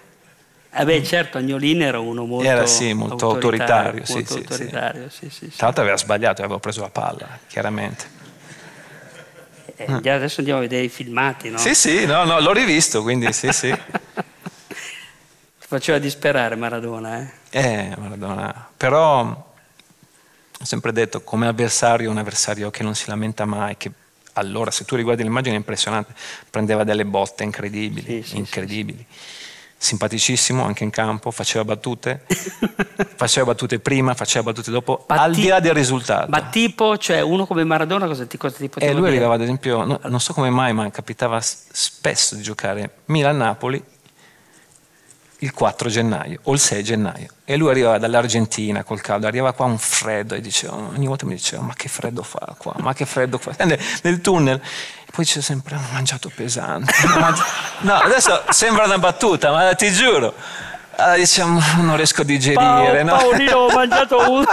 Eh beh, certo, Agnolini era uno molto, Era, sì, molto autoritario, sì, molto sì, sì. autoritario, sì, sì, sì. Tra l'altro aveva sbagliato, aveva preso la palla, chiaramente. Eh, adesso andiamo a vedere i filmati, no? Sì, sì, no, no, l'ho rivisto, quindi sì, sì. Faceva disperare Maradona, eh? Eh, Maradona. Però ho sempre detto, come avversario, un avversario che non si lamenta mai, che allora, se tu riguardi l'immagine è impressionante, prendeva delle botte incredibili, Sì, sì, incredibili. Simpaticissimo anche in campo, faceva battute, faceva battute prima, faceva battute dopo, Ma al di là del risultato. Ma tipo, cioè uno come Maradona cosa ti, cosa ti poteva E lui dire? arrivava, ad esempio, no- non so come mai, ma capitava spesso di giocare Milan-Napoli il 4 gennaio o il 6 gennaio. E lui arrivava dall'Argentina col caldo, arrivava qua un freddo e diceva, ogni volta mi diceva, ma che freddo fa qua, ma che freddo fa. Nel, nel tunnel. E poi dice sempre, ho mangiato pesante. ho mangi-" No, adesso sembra una battuta, ma ti giuro. Allora diciamo, non riesco a digerire. Pao- no? Paolino, ho mangiato uno.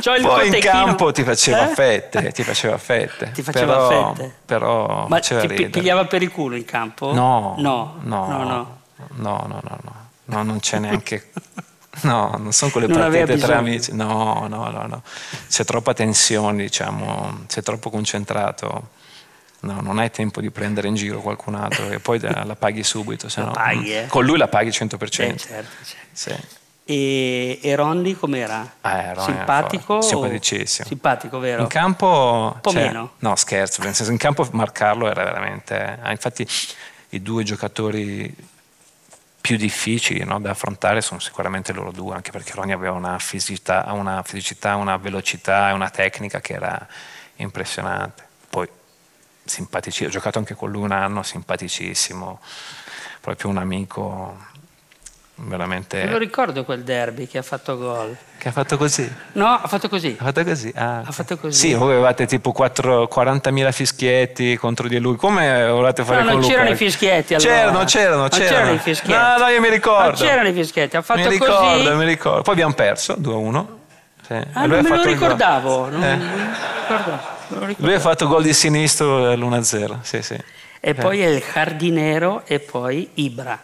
C'ho il Poi in campo ti faceva Eh? fette, ti faceva fette. Ti faceva però, fette? Però Ma ti ridere. pigliava per il culo in campo? No, No, no, no, no. No, no, no, no, No, non c'è neanche... No, non sono quelle Non partite tra amici. No, no, no, no. C'è troppa tensione, diciamo, sei troppo concentrato. No, non hai tempo di prendere in giro qualcun altro e poi la paghi subito. se La no- paghi, eh. Con lui la paghi 100%. Eh, certo, certo. Sì. E, e Rondi com'era? Ah, eh, Ronny Simpatico? Simpaticissimo. Simpatico, vero? In campo... Un po' cioè, meno. No, scherzo, nel senso, in campo marcarlo era veramente... ah, infatti i due giocatori più difficili no, da affrontare sono sicuramente loro due, anche perché Ronny aveva una fisicità, una fisicità, una velocità e una tecnica che era impressionante. Poi simpaticissimo, ho giocato anche con lui un anno, simpaticissimo, proprio un amico veramente... Me lo ricordo quel derby che ha fatto gol. Che ha fatto così? No, ha fatto così. Ha fatto così? Ah, Ha fatto così. Sì, voi avevate tipo 4 40.000 fischietti contro di lui. Come volete fare No, con non c'erano i fischietti allora. C'erano, c'erano, c'erano. c'erano i fischietti. No, no, io mi ricordo. Non c'erano i fischietti, ha fatto mi così. ricordo, mi ricordo. Poi abbiamo perso 2-1. Sì. Ah, lui non me lo ricordavo. Non, Eh. non ricordavo, non ricordavo. Lui ha fatto gol di sinistro all'1-0. Sì, sì. E poi è il Jardinero e poi Ibra.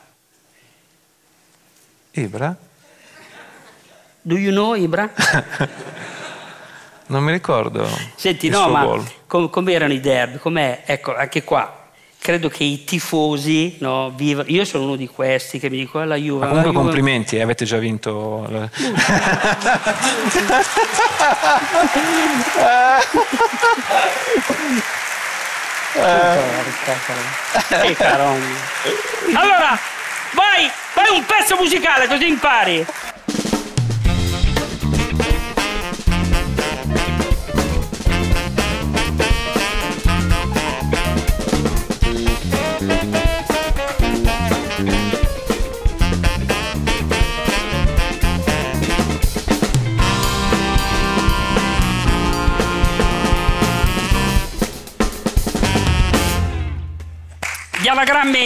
Ibra? Do you know Ibra? Non mi ricordo. Senti, no, ma com- come erano i derby? Com'è? Ecco, anche qua. Credo che i tifosi no, vivano. Io sono uno di questi che mi dico "Ah, la Juve. Ma comunque Juve". complimenti, eh, avete già vinto. la- Che carogna. Allora, vai, fai un pezzo musicale così impari.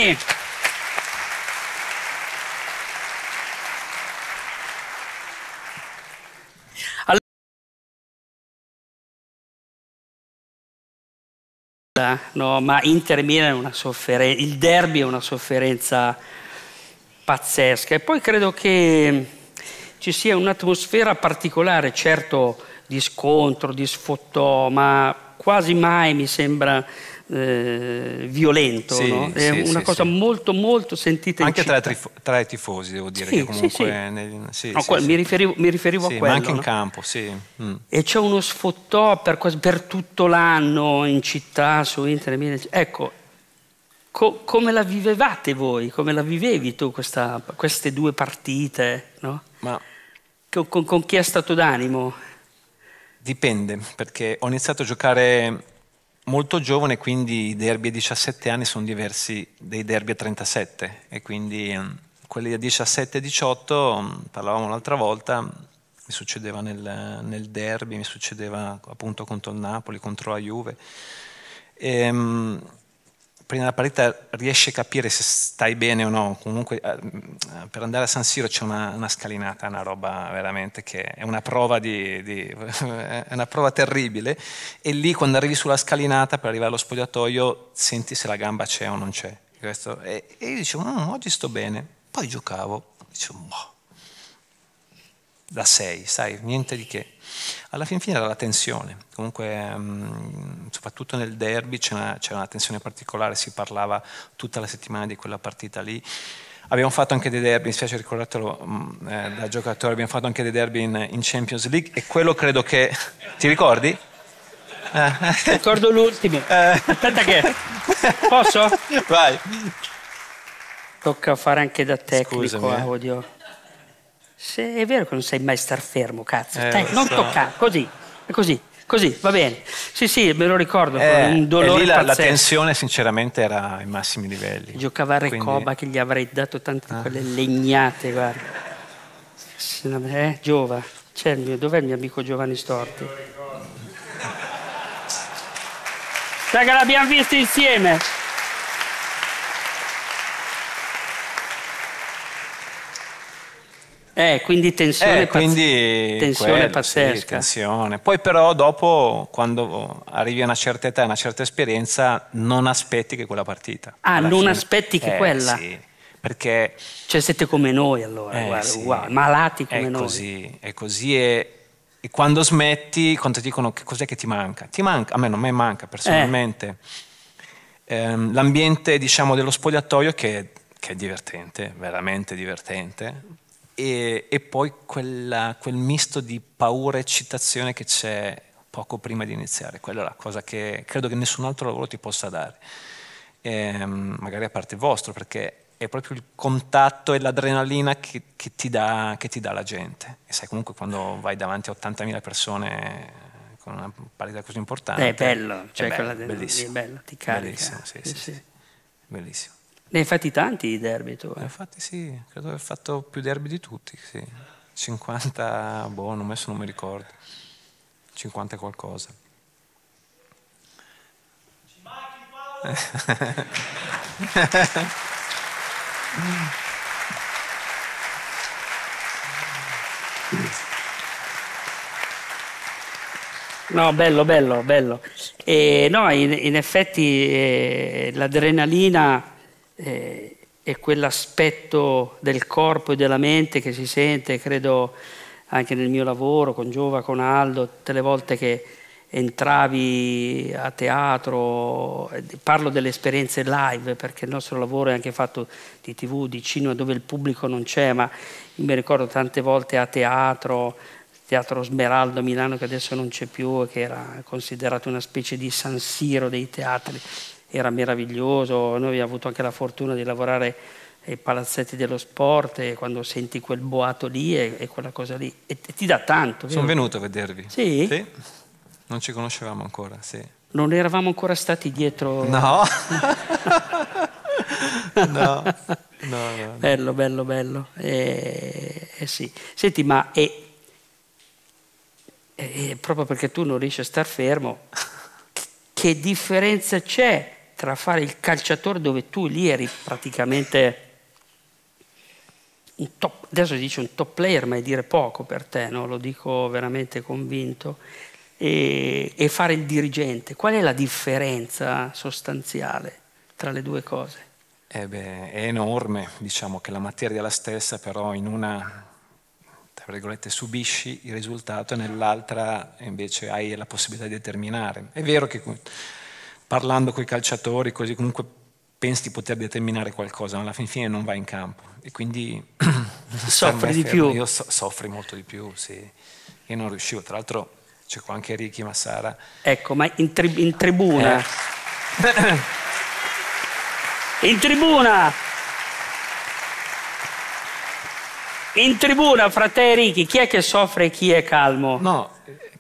Gli. No, ma Inter Milan è una sofferenza, il derby è una sofferenza pazzesca. E poi credo che ci sia un'atmosfera particolare, certo di scontro, di sfottò, ma quasi mai mi sembra eh, violento, Sì, no? È sì, una sì, cosa molto molto sentita Anche tra, trifo- tra i tifosi, devo dire che comunque. sì. nel- sì, No, sì, quel-. Mi riferivo, mi riferivo a ma quello. anche in no? campo, sì. Mm. E c'è uno sfottò per, per tutto l'anno in città, su internet. Ecco, co- come la vivevate voi? Come la vivevi tu questa- queste due partite? no? Ma Con, con- con chi è stato d'animo? dipende, perché ho iniziato a giocare molto giovane, quindi i derby a 17 anni sono diversi dei derby a 37 e quindi mm, quelli a 17 e 18, mm, parlavamo l'altra volta, mi succedeva nel, nel derby, mi succedeva appunto contro il Napoli, contro la Juve. E, ehm, prima della partita riesci a capire se stai bene o no. Comunque eh, per andare a San Siro c'è una, una, scalinata, una roba veramente che è una prova, di, di, è una prova terribile. E lì quando arrivi sulla scalinata per arrivare allo spogliatoio senti se la gamba c'è o non c'è. E, e, io dicevo, no, oggi sto bene. Poi giocavo, dicevo, boh, da 6, sai, niente di che. Alla fin fine era la tensione, comunque um, soprattutto nel derby c'era, c'era, una tensione particolare, si parlava tutta la settimana di quella partita lì. Abbiamo fatto anche dei derby, mi spiace ricordartelo um, eh, da giocatore, abbiamo fatto anche dei derby in, in, Champions League e quello credo che... Ti ricordi? Eh. Ricordo l'ultimo. Eh. Aspetta che... Posso? Vai. Tocca fare anche da tecnico Scusami, audio. Se è vero che non sai mai star fermo, cazzo. Eh, Dai, non so. toccare, così, così, così, va bene. Sì, sì, me lo ricordo, eh, un dolore lì la, la, tensione sinceramente era ai massimi livelli. Giocava a Recoba Quindi... che gli avrei dato tante ah. quelle legnate, guarda. Eh, Giova, c'è il mio, dov'è il mio amico Giovanni Storti? Che l'abbiamo visto insieme. Eh, quindi tensione, eh, quindi tensione quello, pazzesca. Sì, tensione. Poi però dopo, quando arrivi a una certa età, a una certa esperienza, non aspetti che quella partita. Ah, non fine. aspetti che eh, quella? Sì, perché... Cioè siete come noi allora, eh, guarda, sì. wow, malati come è noi. Così, è così e, e, quando smetti, quando ti dicono che cos'è che ti manca? Ti manca, a me non mi manca personalmente, eh. ehm, l'ambiente diciamo dello spogliatoio che, che è divertente, veramente divertente e, e poi quella, quel misto di paura e eccitazione che c'è poco prima di iniziare. Quella è la cosa che credo che nessun altro lavoro ti possa dare, e, ehm, magari a parte il vostro, perché è proprio il contatto e l'adrenalina che, che, ti dà, che, ti dà, la gente. E sai comunque quando vai davanti a 80.000 persone con una partita così importante... è bello, cioè è bello, bellissimo. È bello, ti carica. Bellissimo, sì, sì, sì. Bellissimo. Ne hai fatti tanti di derby tu? Eh? Ne ho fatti sì, credo di aver fatto più derby di tutti, sì. 50, boh, non messo non mi ricordo. 50 qualcosa. Ci manchi Paolo? No, bello, bello, bello. E, no, in, in effetti eh, l'adrenalina eh, è quell'aspetto del corpo e della mente che si sente, credo anche nel mio lavoro con Giova, con Aldo, tutte le volte che entravi a teatro, parlo delle esperienze live perché il nostro lavoro è anche fatto di tv, di cinema dove il pubblico non c'è, ma mi ricordo tante volte a teatro, Teatro Smeraldo a Milano che adesso non c'è più e che era considerato una specie di San Siro dei teatri era meraviglioso, noi abbiamo avuto anche la fortuna di lavorare ai palazzetti dello sport e quando senti quel boato lì e, e quella cosa lì e, e ti dà tanto. Sono venuto a vedervi. Sì? sì? Non ci conoscevamo ancora, sì. Non eravamo ancora stati dietro... No. no. no, no, Bello, bello, bello. Eh, eh sì. Senti, ma è, proprio perché tu non riesci a star fermo, che differenza c'è tra fare il calciatore dove tu lì eri praticamente un top, adesso si dice un top player, ma è dire poco per te, no? lo dico veramente convinto, e, e fare il dirigente. Qual è la differenza sostanziale tra le due cose? Eh beh, è enorme, diciamo che la materia è la stessa, però in una, tra virgolette, subisci il risultato e nell'altra invece hai la possibilità di determinare. È vero che parlando con i calciatori, così comunque pensi di poter determinare qualcosa, ma alla fin fine non vai in campo e quindi soffri di più. Io so, soffri molto di più, sì. Io non riuscivo, tra l'altro c'è qua anche Ricky Massara. Ecco, ma in, tri- in tribuna... Eh. in tribuna! In tribuna, frate Ricky, chi è che soffre e chi è calmo? No,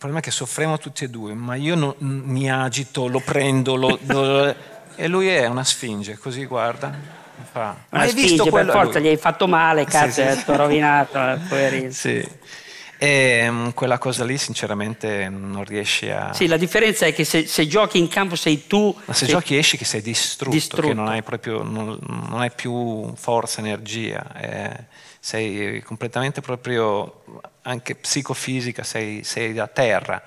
problema è che soffriamo tutti e due, ma io non, mi agito, lo prendo, lo, lo, e lui è una sfinge, così guarda. Fa. Una hai sfinge, visto per forza, gli hai fatto male, cazzo, sì, sì, sì. rovinato, poverino. Sì. E um, quella cosa lì sinceramente non riesci a... Sì, la differenza è che se, se giochi in campo sei tu... Ma se sei giochi esci che sei distrutto, distrutto. che non hai, proprio, non, non hai più forza, energia, eh, sei completamente proprio, anche psicofisica, sei, sei a terra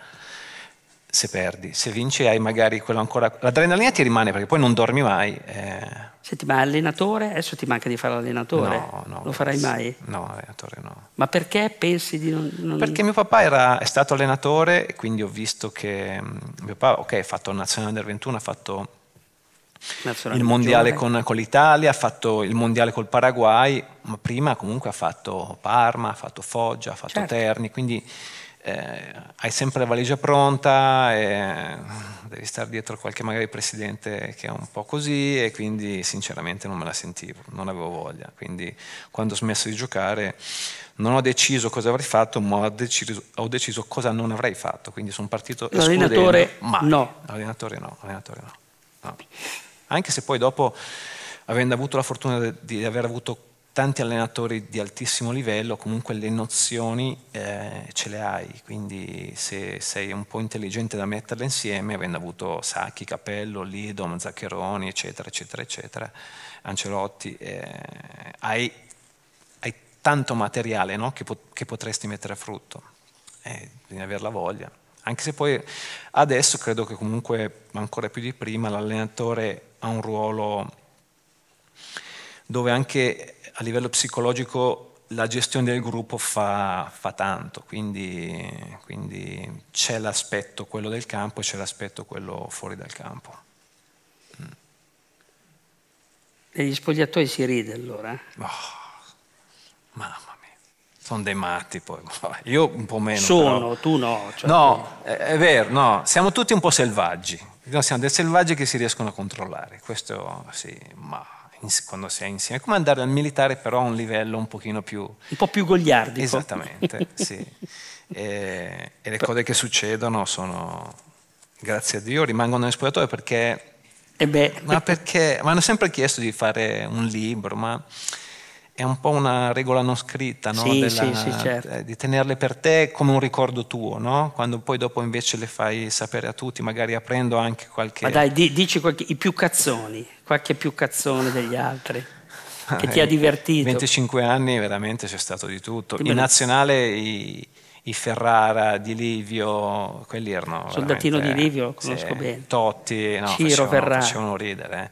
se perdi, se vinci hai magari quello ancora... L'adrenalina ti rimane perché poi non dormi mai. Eh. Senti, ma allenatore? Adesso ti manca di fare l'allenatore? No, no. Lo farai mai? No, allenatore no. Ma perché pensi di non... non... Perché mio papà era, è stato allenatore e quindi ho visto che mm, mio papà, ok, ha fatto Nazionale del 21, ha fatto il mondiale con, con, l'Italia, ha fatto il mondiale col Paraguay, ma prima comunque ha fatto Parma, ha fatto Foggia, ha fatto Certo. Terni, quindi eh, hai sempre la valigia pronta e devi stare dietro qualche magari presidente che è un po' così e quindi sinceramente non me la sentivo, non avevo voglia. Quindi quando ho smesso di giocare non ho deciso cosa avrei fatto, ma ho deciso, ho deciso cosa non avrei fatto. Quindi sono partito L'allenatore no. L'allenatore no, l'allenatore no. no. Anche se poi dopo, avendo avuto la fortuna di, aver avuto tanti allenatori di altissimo livello, comunque le nozioni eh, ce le hai, quindi se sei un po' intelligente da metterle insieme, avendo avuto Sacchi, Capello, Lido, Zaccheroni, eccetera, eccetera, eccetera, Ancelotti, eh, hai, hai, tanto materiale no? che, pot- che, potresti mettere a frutto, eh, bisogna avere la voglia. Anche se poi adesso credo che comunque ancora più di prima l'allenatore ha un ruolo dove anche a livello psicologico la gestione del gruppo fa, fa tanto, quindi, quindi, c'è l'aspetto quello del campo e c'è l'aspetto quello fuori dal campo. Mm. Negli spogliatoi si ride allora? Oh, mia, sono dei matti poi, io un po' meno. Sono, però. tu no. Cioè no, è, vero, no, siamo tutti un po' selvaggi, noi siamo dei selvaggi che si riescono a controllare, questo sì, ma quando sei insieme. È come andare al militare però a un livello un pochino più... Un po' più gogliardico. Esattamente, sì. E, e, le cose che succedono sono, grazie a Dio, rimangono nel spogliatoio perché... E beh. Ma perché... Mi hanno sempre chiesto di fare un libro, ma è un po' una regola non scritta, no? sì, Della, sì, sì, certo. di tenerle per te come un ricordo tuo, no? quando poi dopo invece le fai sapere a tutti, magari aprendo anche qualche... Ma dai, di, dici qualche, i più cazzoni, qualche più cazzone degli altri, che ti ha divertito. 25 anni veramente c'è stato di tutto. In nazionale i, i, Ferrara, Di Livio, quelli erano... Soldatino Di Livio, conosco sì, bene. Totti, no, Ciro facevano, Ferrara. facevano ridere.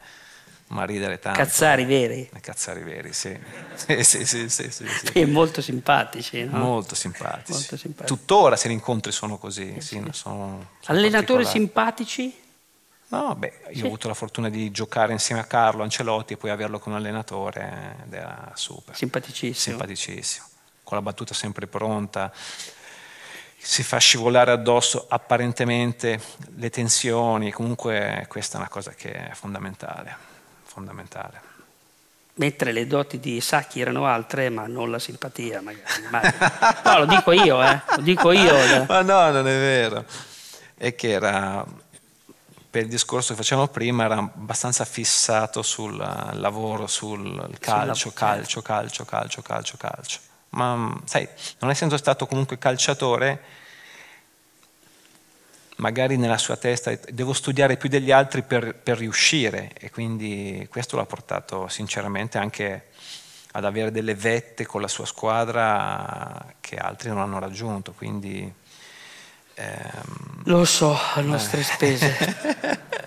Eh ma ridere tanto. Cazzari veri. Cazzari veri, sì. sì, sì, sì, sì, sì, sì. E molto simpatici, no? Molto simpatici. Molto simpatici. Tuttora se li incontri sono così. Sì, sono, sono Allenatori simpatici? No, beh, io ho avuto la fortuna di giocare insieme a Carlo Ancelotti e poi averlo come allenatore ed era super. Simpaticissimo. Simpaticissimo. Con la battuta sempre pronta si fa scivolare addosso apparentemente le tensioni, comunque questa è una cosa che è fondamentale fondamentale. Mentre le doti di Sacchi erano altre, ma non la simpatia, magari. no, lo dico io, eh. Lo dico io. Ma no, non è vero. È che era, per il discorso che facevamo prima, era abbastanza fissato sul lavoro, sul calcio, calcio, calcio, calcio, calcio, calcio. Ma sai, non essendo stato comunque calciatore, magari nella sua testa devo studiare più degli altri per, per, riuscire. E quindi questo l'ha portato sinceramente anche ad avere delle vette con la sua squadra che altri non hanno raggiunto. Quindi ehm... lo so a nostre spese.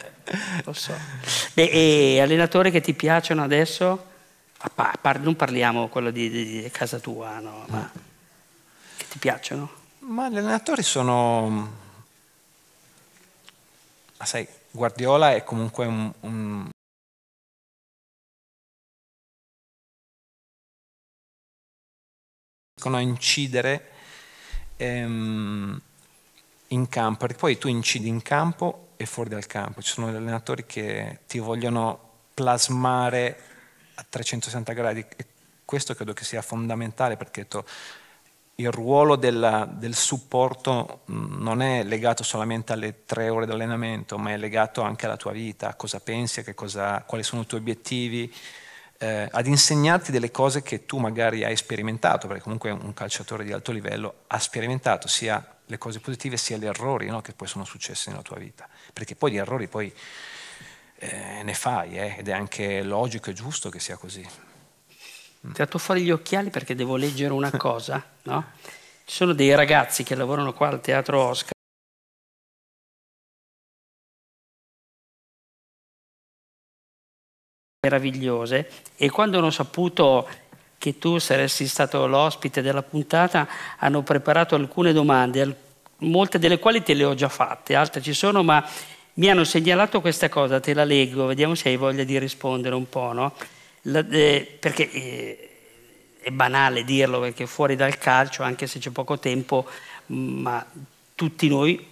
Lo so. Beh, e allenatori che ti piacciono adesso? A par- non parliamo quello di, di, di casa tua no? ma che ti piacciono? Ma gli allenatori sono ma sai, Guardiola è comunque un, un a incidere ehm, in campo, perché poi tu incidi in campo e fuori dal campo. Ci sono degli allenatori che ti vogliono plasmare a 360 gradi e questo credo che sia fondamentale perché to, il ruolo della, del supporto non è legato solamente alle tre ore di allenamento, ma è legato anche alla tua vita, a cosa pensi, cosa, quali sono i tuoi obiettivi, eh, ad insegnarti delle cose che tu magari hai sperimentato, perché comunque un calciatore di alto livello ha sperimentato sia le cose positive sia gli errori no, che poi sono successi nella tua vita, perché poi di errori poi eh, ne fai eh, ed è anche logico e giusto che sia così. Ho tirato fuori gli occhiali perché devo leggere una cosa, no? Ci sono dei ragazzi che lavorano qua al Teatro Oscar meravigliose e quando hanno saputo che tu saresti stato l'ospite della puntata hanno preparato alcune domande, molte delle quali te le ho già fatte, altre ci sono, ma mi hanno segnalato questa cosa, te la leggo, vediamo se hai voglia di rispondere un po', no? La, eh, perché eh, è banale dirlo, perché fuori dal calcio, anche se c'è poco tempo, ma tutti noi,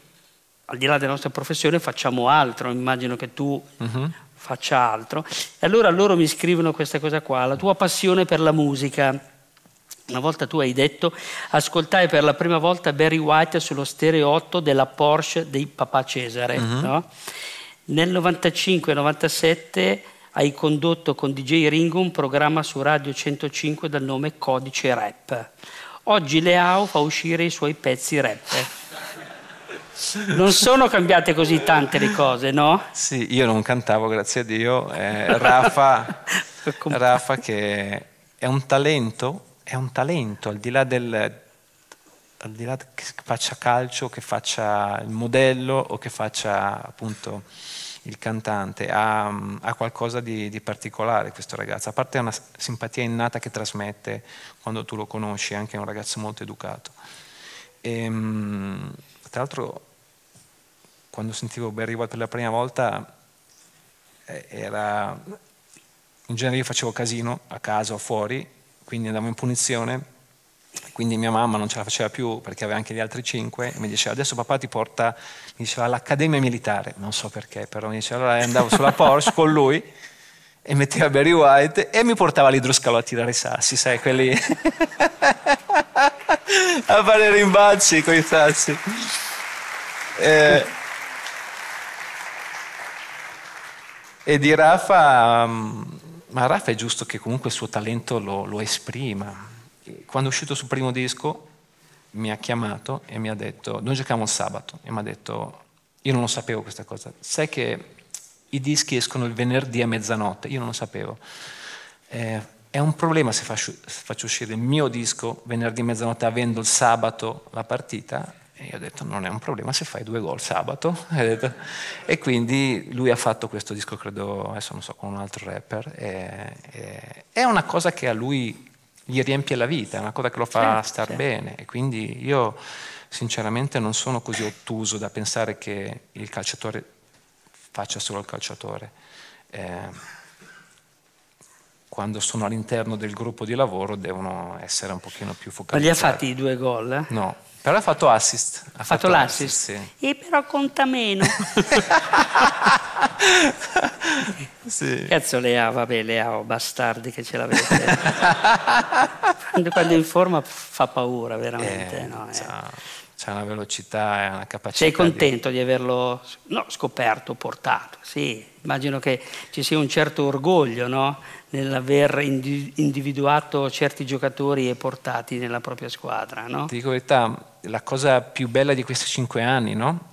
al di là della nostra professione, facciamo altro, immagino che tu uh-huh faccia altro. E allora loro mi scrivono questa cosa qua, la tua passione per la musica. Una volta tu hai detto, ascoltai per la prima volta Barry White sullo stereo 8 della Porsche di papà Cesare. Uh-huh. No? Nel 95-97 hai condotto con DJ Ringo un programma su Radio 105 dal nome Codice Rap. Oggi Leao fa uscire i suoi pezzi rap. Non sono cambiate così tante le cose, no? Sì, io non cantavo, grazie a Dio. Eh, Rafa, Rafa, che è un talento, è un talento, al di là del... Al di là che faccia calcio, che faccia il modello o che faccia appunto il cantante, ha, ha qualcosa di, di, particolare questo ragazzo, a parte una simpatia innata che trasmette quando tu lo conosci, anche un ragazzo molto educato. E, ehm, tra l'altro quando sentivo Barry White per la prima volta eh, era in genere io facevo casino a casa o fuori quindi andavo in punizione quindi mia mamma non ce la faceva più perché aveva anche gli altri cinque e mi diceva adesso papà ti porta diceva all'accademia militare non so perché però mi diceva allora andavo sulla Porsche con lui e metteva Barry White e mi portava l'idroscalo a tirare i sassi sai quelli a fare rimbalzi con i sassi eh, e di Rafa, mm, ma Rafa è giusto che comunque il suo talento lo, lo esprima. Quando è uscito sul primo disco mi ha chiamato e mi ha detto, noi giochiamo il sabato, e mi ha detto, io non lo sapevo questa cosa, sai che i dischi escono il venerdì a mezzanotte, io non lo sapevo. Eh, è un problema se faccio, se faccio uscire il mio disco venerdì a mezzanotte avendo il sabato la partita? E io ho detto non è un problema se fai due gol sabato. e quindi lui ha fatto questo disco, credo, adesso non so, con un altro rapper. E, e, è una cosa che a lui gli riempie la vita, è una cosa che lo fa sì, star sì. bene. E quindi io sinceramente non sono così ottuso da pensare che il calciatore faccia solo il calciatore. Eh, quando sono all'interno del gruppo di lavoro devono essere un pochino più focalizzati. Ma li ha fatti i due gol? No, però ha fatto assist. Ha, fatto, fatto, l'assist? Assist, sì. E però conta meno. sì. Cazzo Lea, vabbè Lea, bastardi che ce l'avete. quando, quando in forma fa paura veramente. Eh, no, eh c'è una velocità e una capacità. Sei contento di, di averlo no, scoperto, portato? Sì, immagino che ci sia un certo orgoglio no? nell'aver individuato certi giocatori e portati nella propria squadra. No? Ti dico la verità, la cosa più bella di questi cinque anni no?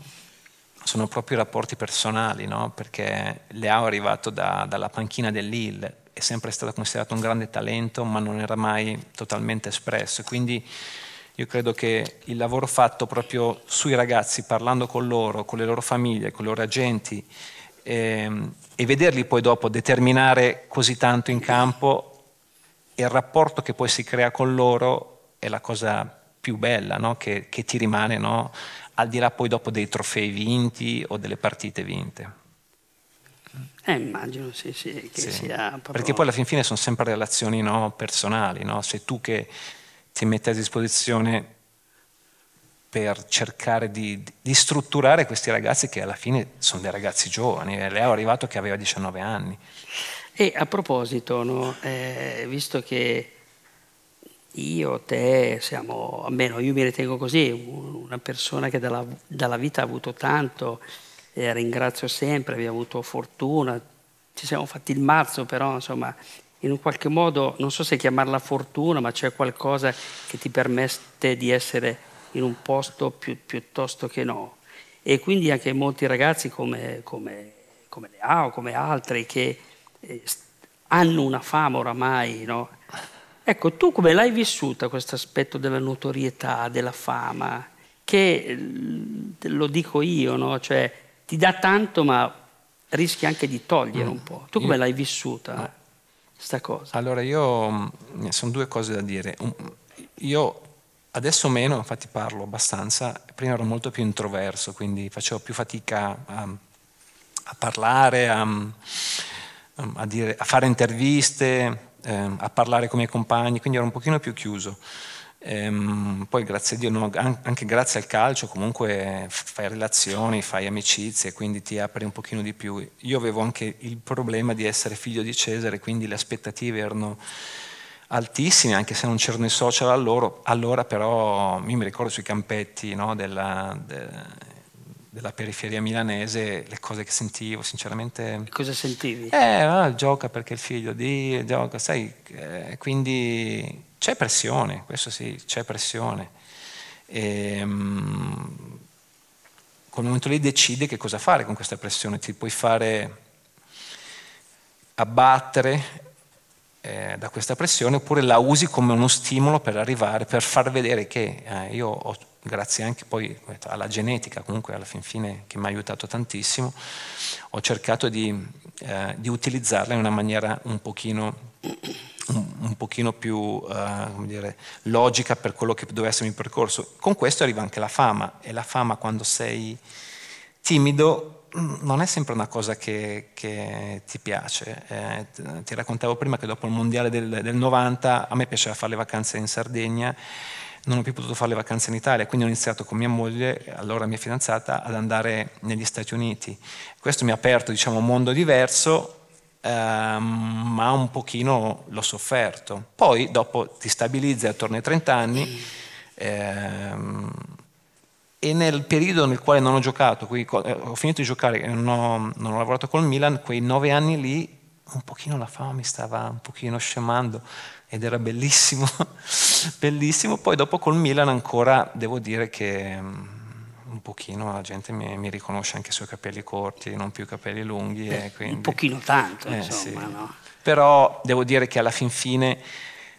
Sono proprio i rapporti personali, no? perché Leao è arrivato da, dalla panchina dell'Ille, è sempre stato considerato un grande talento, ma non era mai totalmente espresso. Quindi io credo che il lavoro fatto proprio sui ragazzi, parlando con loro, con le loro famiglie, con i loro agenti, ehm, e vederli poi dopo determinare così tanto in campo, il rapporto che poi si crea con loro è la cosa più bella no? che, che, ti rimane, no? Al di là poi dopo dei trofei vinti o delle partite vinte. Eh, immagino sì, sì, che sì. sia proprio... Perché poi alla fin fine sono sempre relazioni no, personali, no? sei tu che ti metti a disposizione per cercare di, di, strutturare questi ragazzi che alla fine sono dei ragazzi giovani. Lei è arrivato che aveva 19 anni. E a proposito, no, eh, visto che io, te, siamo, almeno io mi ritengo così, una persona che dalla, dalla vita ha avuto tanto, eh, ringrazio sempre, abbiamo avuto fortuna, ci siamo fatti il marzo, però insomma in un qualche modo, non so se chiamarla fortuna, ma c'è qualcosa che ti permette di essere in un posto più, piuttosto che no. E quindi anche molti ragazzi come, come, come Leao, come altri, che eh, hanno una fama oramai, no? Ecco, tu come l'hai vissuta questo aspetto della notorietà, della fama, che lo dico io, no? Cioè, ti dà tanto ma rischi anche di togliere mm. un po'. Tu come l'hai vissuta? No. Sta cosa. Allora io, mm, sono due cose da dire. Io adesso meno, infatti parlo abbastanza, prima ero molto più introverso, quindi facevo più fatica a, a parlare, a, a, dire, a fare interviste, eh, a parlare con i miei compagni, quindi ero un pochino più chiuso. Ehm, poi grazie a Dio, no, anche grazie al calcio comunque fai relazioni, fai amicizie, quindi ti apri un pochino di più. Io avevo anche il problema di essere figlio di Cesare, quindi le aspettative erano altissime, anche se non c'erano i social allora, allora però mi ricordo sui campetti no, della, de, della periferia milanese, le cose che sentivo, sinceramente... Cosa sentivi? Eh, ah, gioca perché il figlio di... gioca, sai, eh, quindi c'è pressione, questo sì, c'è pressione. E, um, quel momento lì decidi che cosa fare con questa pressione, ti puoi fare abbattere eh, da questa pressione oppure la usi come uno stimolo per arrivare, per far vedere che eh, io ho grazie anche poi alla genetica, comunque alla fin fine che mi ha aiutato tantissimo, ho cercato di, eh, di utilizzarla in una maniera un pochino, un, pochino più eh, dire, logica per quello che doveva essere il mio percorso. Con questo arriva anche la fama e la fama quando sei timido non è sempre una cosa che, che ti piace. Eh, ti raccontavo prima che dopo il mondiale del, del 90 a me piaceva fare le vacanze in Sardegna non ho più potuto fare le vacanze in Italia, quindi ho iniziato con mia moglie, allora mia fidanzata, ad andare negli Stati Uniti. Questo mi ha aperto diciamo, un mondo diverso, ehm, ma un pochino l'ho sofferto. Poi dopo ti stabilizzi attorno ai 30 anni ehm, e nel periodo nel quale non ho giocato, qui, eh, ho finito di giocare e non ho, non ho lavorato col Milan, quei nove anni lì un pochino la fama mi stava un pochino scemando ed era bellissimo, bellissimo. Poi dopo col Milan ancora devo dire che mm, un pochino la gente mi, mi riconosce anche i suoi capelli corti, non più capelli lunghi. Beh, quindi, un pochino tanto, eh, insomma. Sì. No? Però devo dire che alla fin fine,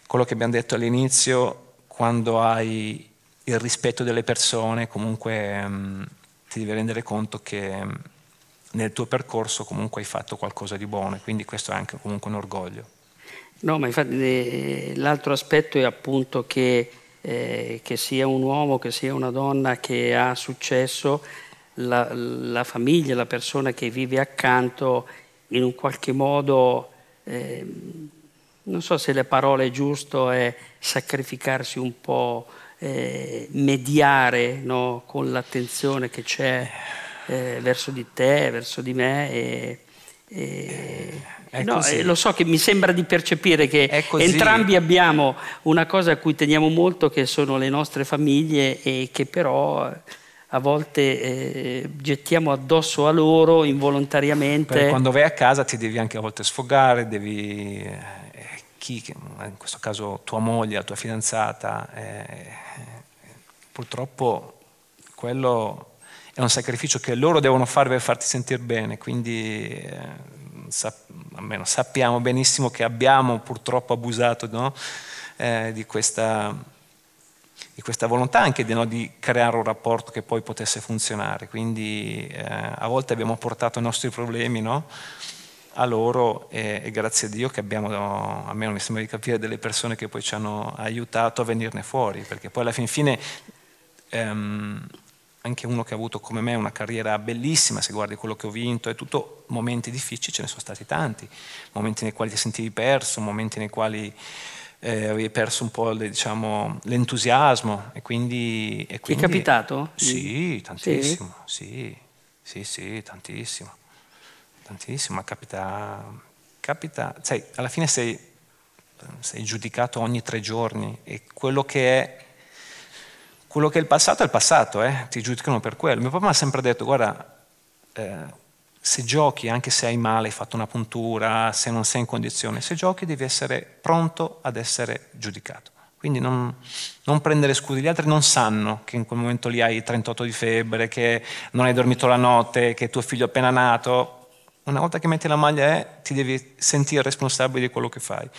quello che abbiamo detto all'inizio, quando hai il rispetto delle persone, comunque mh, mm, ti devi rendere conto che mh, mm, nel tuo percorso comunque hai fatto qualcosa di buono, quindi questo è anche comunque un orgoglio. No, ma infatti eh, l'altro aspetto è appunto che, eh, che, sia un uomo, che sia una donna che ha successo, la, la famiglia, la persona che vive accanto, in un qualche modo, eh, non so se le parole giusto è sacrificarsi un po', eh, mediare no, con l'attenzione che c'è eh, verso di te, verso di me. E, e no, eh, lo so che mi sembra di percepire che entrambi abbiamo una cosa a cui teniamo molto che sono le nostre famiglie e che però a volte eh, gettiamo addosso a loro involontariamente. Perché quando vai a casa ti devi anche a volte sfogare, devi, eh, chi, in questo caso tua moglie, la tua fidanzata, eh, purtroppo quello è un sacrificio che loro devono fare per farti sentire bene, quindi eh, almeno sappiamo benissimo che abbiamo purtroppo abusato no? eh, di, questa, di, questa, volontà anche di, no, di, creare un rapporto che poi potesse funzionare. Quindi eh, a volte abbiamo portato i nostri problemi no? a loro e, e, grazie a Dio che abbiamo, almeno mi sembra di capire, delle persone che poi ci hanno aiutato a venirne fuori, perché poi alla fin fine... Ehm, anche uno che ha avuto come me una carriera bellissima, se guardi quello che ho vinto, è tutto momenti difficili, ce ne sono stati tanti, momenti nei quali ti sentivi perso, momenti nei quali eh, avevi perso un po' le, diciamo, l'entusiasmo e quindi, e quindi... Ti è capitato? Sì, tantissimo, sì, sì, sì, sì tantissimo, tantissimo, ma capita, capita, sai, alla fine sei, sei giudicato ogni tre giorni e quello che è quello che è il passato è il passato, eh? ti giudicano per quello. Mio papà mi ha sempre detto, guarda, eh, se giochi, anche se hai male, hai fatto una puntura, se non sei in condizione, se giochi devi essere pronto ad essere giudicato. Quindi non, non, prendere scudi, gli altri non sanno che in quel momento lì hai 38 di febbre, che non hai dormito la notte, che tuo figlio è appena nato. Una volta che metti la maglia E ti devi sentire responsabile di quello che fai.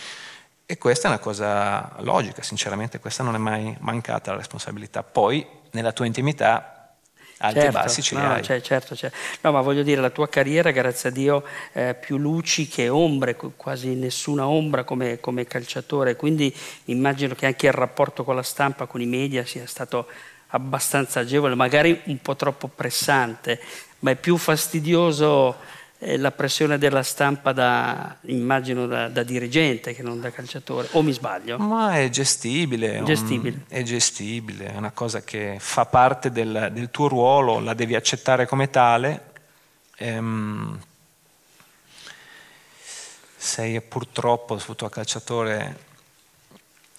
E questa è una cosa logica, sinceramente, questa non è mai mancata la responsabilità. Poi nella tua intimità alti certo, e bassi ce li no, hai. Cioè, certo, certo. No, ma voglio dire, la tua carriera, grazie a Dio, eh, più luci che ombre, quasi nessuna ombra come, come, calciatore, quindi immagino che anche il rapporto con la stampa, con i media sia stato abbastanza agevole, magari un po' troppo pressante, ma è più fastidioso la pressione della stampa da, immagino da, da, dirigente che non da calciatore, o mi sbaglio? Ma è gestibile, gestibile. Un, è gestibile, è una cosa che fa parte del, del tuo ruolo, la devi accettare come tale. Ehm, sei purtroppo, soprattutto a calciatore,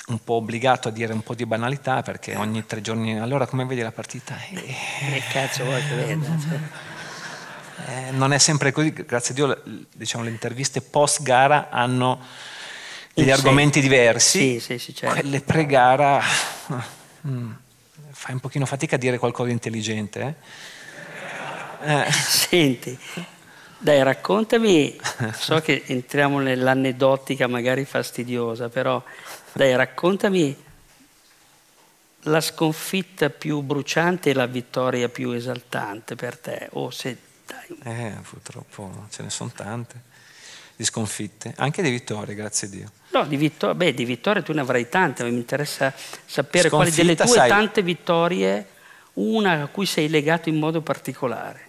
un po' obbligato a dire un po' di banalità perché ogni tre giorni, allora come vedi la partita? E eh, cazzo vuoi che veda? Eh, non è sempre così, grazie a Dio diciamo, le interviste post gara hanno degli argomenti diversi, sì, sì, sì, certo. quelle pre-gara mm, fai un pochino fatica a dire qualcosa di intelligente. Eh? Eh. Senti, dai raccontami, so che entriamo nell'aneddotica magari fastidiosa, però dai raccontami la sconfitta più bruciante e la vittoria più esaltante per te, o se eh, purtroppo ce ne sono tante di sconfitte, anche di vittorie, grazie a Dio. No, di, vittor- beh, di vittorie tu ne avrai tante, ma mi interessa sapere Sconfitta, quali delle tue sai... tante vittorie, una a cui sei legato in modo particolare.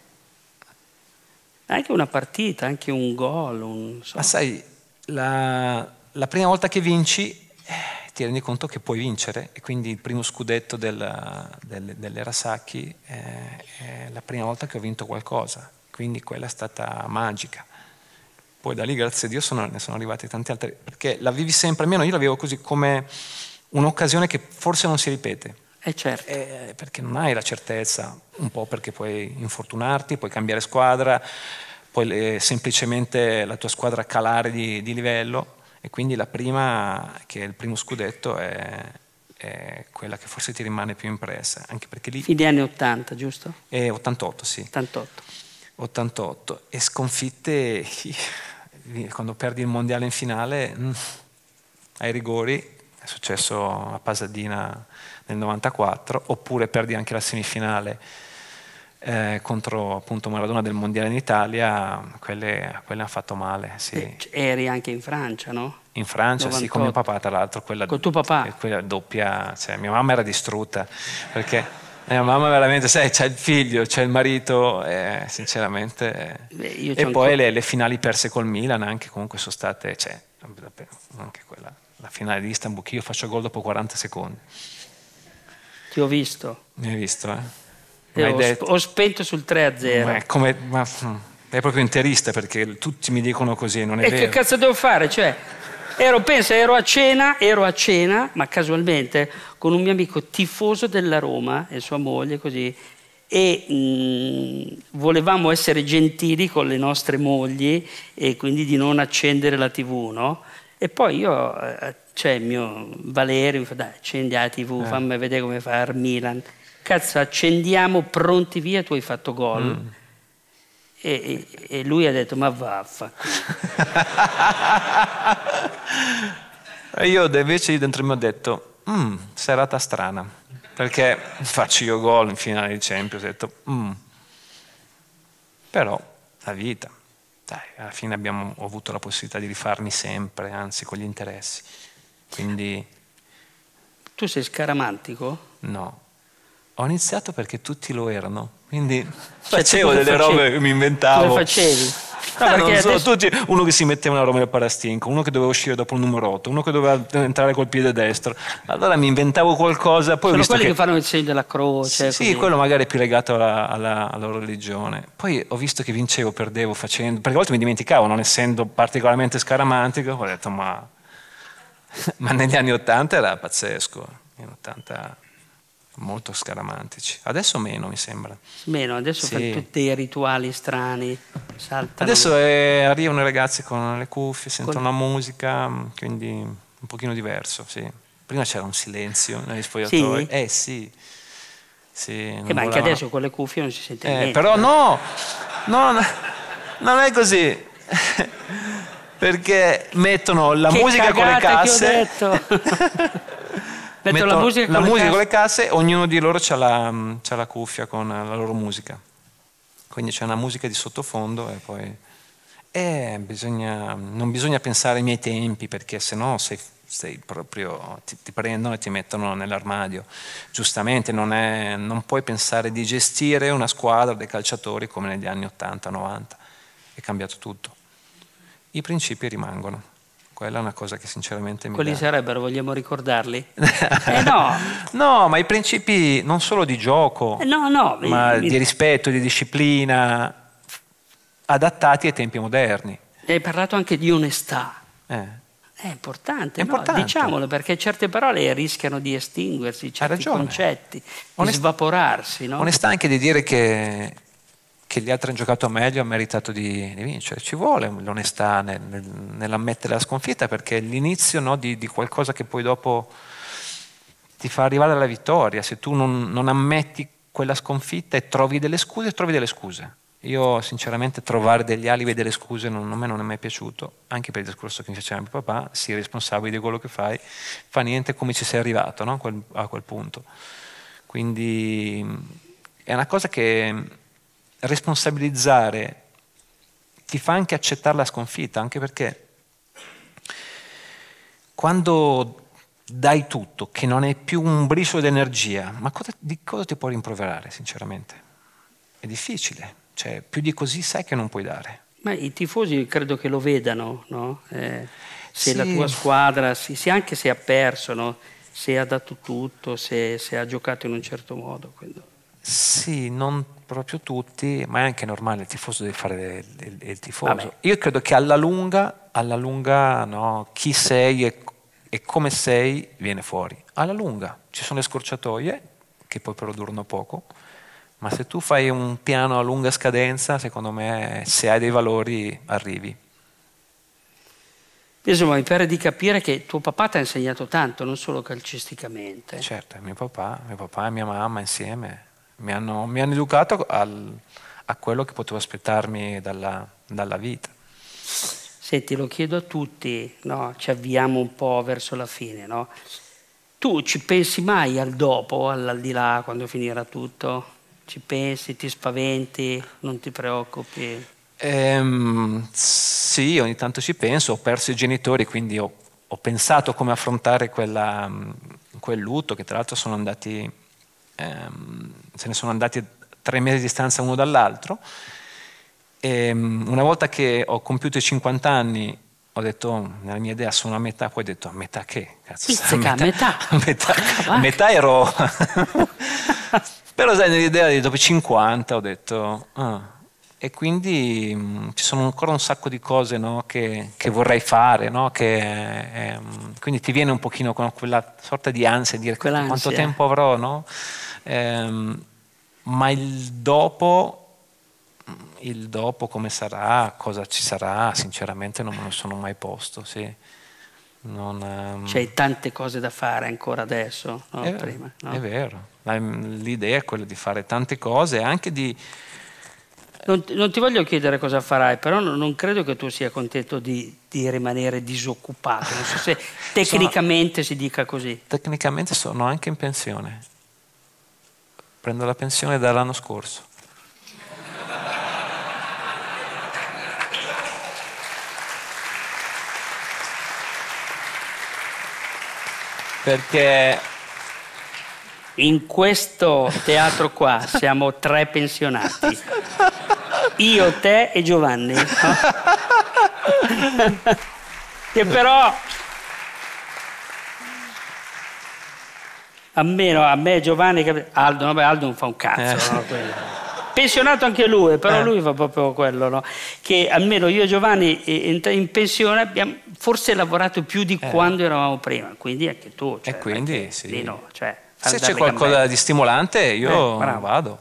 Anche una partita, anche un gol. Un, so. Ma sai, la, la, prima volta che vinci eh, ti rendi conto che puoi vincere e quindi il primo scudetto del, del, dell'Era Sacchi eh, è la prima volta che ho vinto qualcosa quindi quella è stata magica. Poi da lì, grazie a Dio, sono, ne sono arrivati tanti altri, perché la vivi sempre, almeno io la vivo così come un'occasione che forse non si ripete. Eh certo. Eh, perché non hai la certezza, un po' perché puoi infortunarti, puoi cambiare squadra, puoi eh, semplicemente la tua squadra calare di, di, livello e quindi la prima, che è il primo scudetto, è, è quella che forse ti rimane più impressa. Anche perché lì... Fine anni 80, giusto? Eh, 88, sì. 88. 88 e sconfitte quando perdi il mondiale in finale mm, ai rigori è successo a Pasadena nel 94 oppure perdi anche la semifinale eh, contro appunto Maradona del mondiale in Italia quelle, quelle hanno fatto male sì. eri anche in Francia no? in Francia 98. sì con mio papà tra l'altro quella, con tuo papà? quella doppia cioè, mia mamma era distrutta perché mia mamma veramente, sai, c'è il figlio, c'è il marito, eh, sinceramente. Beh, e poi le, le, finali perse col Milan anche comunque sono state, cioè, anche quella, la finale di Istanbul che io faccio gol dopo 40 secondi. Ti ho visto. Mi hai visto, eh? Ho, detto, ho, spento sul 3-0. Ma è, come, ma, mm, è proprio interista perché tutti mi dicono così, non è e vero. che cazzo devo fare? Cioè, Ero, pensa, ero a cena, ero a cena, ma casualmente, con un mio amico tifoso della Roma e sua moglie, così, e mh, mm, volevamo essere gentili con le nostre mogli e quindi di non accendere la tv, no? E poi io, eh, c'è il mio Valerio, mi fa, dai, accendi la tv, eh. fammi vedere come fa il Milan. Cazzo, accendiamo, pronti via, tu hai fatto gol. Mm. E, e, lui ha detto, ma vaffa. io invece dentro mi ho detto, mm, serata strana, perché faccio io gol in finale di Champions, ho detto, mm. però la vita, dai, alla fine abbiamo avuto la possibilità di rifarmi sempre, anzi con gli interessi. Quindi... Tu sei scaramantico? No, ho iniziato perché tutti lo erano quindi cioè, facevo delle facevi? robe che mi inventavo. Come facevi? No, ah, non so, adesso... tutti, uno che si metteva una roba nel parastinco, uno che doveva uscire dopo il numero 8, uno che doveva entrare col piede destro. Allora mi inventavo qualcosa. Poi Sono quelli che... che... fanno il segno della croce. Sì, sì quello magari è più legato alla, alla, alla, loro religione. Poi ho visto che vincevo, perdevo facendo. Perché a volte mi dimenticavo, non essendo particolarmente scaramantico, ho detto ma. ma negli anni 80 era pazzesco. Negli 80 molto scaramantici. Adesso meno, mi sembra. Meno, adesso Sì. fanno tutti i rituali strani, saltano. Adesso eh, arrivano i ragazzi con le cuffie, sentono Con- la musica, mh, quindi un pochino diverso, sì. Prima c'era un silenzio negli spogliatoi. Sì? Eh sì. sì Eh, non ma anche adesso con le cuffie non si sente Eh, niente. però no, no, no, non è così. Perché mettono la Che musica con le cagata che ho casse. detto. Metto la musica con la le musica casse. con le casse, ognuno di loro ha la, c'ha la cuffia con la loro musica. Quindi c'è una musica di sottofondo e poi... Eh, bisogna, non bisogna pensare ai miei tempi perché sennò sei, sei proprio, ti, ti prendono e ti mettono nell'armadio. Giustamente non, è- non puoi pensare di gestire una squadra dei calciatori come negli anni 80-90. È cambiato tutto. I principi rimangono. Quella è una cosa che sinceramente mi Quali dà- sarebbero, vogliamo ricordarli? eh no, No, ma i principi non solo di gioco, Eh, no, no. ma mi- di rispetto, di disciplina, adattati ai tempi moderni. Hai parlato anche di onestà. Eh, È importante, È no? importante. diciamolo, perché certe parole rischiano di estinguersi, certi concetti, di Onest- svaporarsi. No? Onestà anche di dire che, che gli altri hanno giocato meglio hanno meritato di, di vincere. Ci vuole l'onestà nel- nel- nell'ammettere la sconfitta perché è l'inizio no, di, di qualcosa che poi dopo ti fa arrivare alla vittoria. Se tu non, non ammetti quella sconfitta e trovi delle scuse, trovi delle scuse. Io sinceramente trovare degli alibi e delle scuse non, a me non è mai piaciuto, anche per il discorso che mi faceva mio papà, sii responsabile di quello che fai, fa niente come ci sei arrivato no? a, quel, punto. Quindi è una cosa che responsabilizzare ti fa anche accettare la sconfitta, anche perché quando dai tutto, che non hai più un briciolo di energia, ma cosa- di cosa ti puoi rimproverare, sinceramente? È difficile, cioè più di così sai che non puoi dare. Ma i tifosi credo che lo vedano, no? Eh, se Sì. la tua squadra, si- se anche se ha perso, no? se ha dato tutto, se, se ha giocato in un certo modo. quindi- Sì, non proprio tutti, ma è anche normale, il tifoso deve fare il, il- il tifoso. Vabbè. Io credo che alla lunga, alla lunga no, chi sei e, e come sei viene fuori. Alla lunga ci sono le scorciatoie, che poi però durano poco, ma se tu fai un piano a lunga scadenza, secondo me se hai dei valori arrivi. Insomma, mi pare di capire che tuo papà ti ha insegnato tanto, non solo calcisticamente. Certo, mio papà, mio papà e mia mamma insieme mi hanno, mi hanno educato al- a quello che potevo aspettarmi dalla, dalla vita. Senti, lo chiedo a tutti, no? ci avviamo un po' verso la fine. no? Tu ci pensi mai al dopo, all'aldilà, quando finirà tutto? Ci pensi, ti spaventi, non ti preoccupi? Ehm, sì, ogni tanto ci penso, ho perso i genitori, quindi ho, ho pensato come affrontare quella, quel lutto, che tra l'altro sono andati, ehm, se ne sono andati a tre mesi di distanza uno dall'altro. E, mm, una volta che ho compiuto i 50 anni, ho detto, "Oh, nella mia idea sono a metà, poi ho detto, a metà che? Cazzo, Pizzica, a metà. A metà, a metà ero... Però sai, nell'idea di dopo i 50 ho detto... "Ah". E quindi mh, ci sono ancora un sacco di cose no, che, che vorrei fare, no, che, ehm, quindi ti viene un pochino con quella sorta di ansia di dire Quell'ansia. quanto tempo avrò, no? Ehm, ma il dopo, il dopo come sarà, cosa ci sarà, sinceramente non me lo sono mai posto, sì. Non, ehm, C'hai tante cose da fare ancora adesso, no? è, Prima, no? è vero. La- L'idea è quella di fare tante cose, anche di... Non, non ti voglio chiedere cosa farai, però non, credo che tu sia contento di, di rimanere disoccupato. Non so se tecnicamente si dica così. Tecnicamente sono anche in pensione. Prendo la pensione dall'anno scorso. Perché In questo teatro qua siamo tre pensionati. Io, te e Giovanni. che però a me, no, a me Giovanni Aldo, vabbè, Aldo non fa un cazzo Eh. no, pensionato anche lui però Eh. lui fa proprio quello no? che almeno io e Giovanni eh, in, pensione abbiamo forse lavorato più di quando eravamo prima quindi anche tu cioè, E quindi, sì. no, cioè, Se c'è qualcosa gambette. di stimolante io Eh, vado.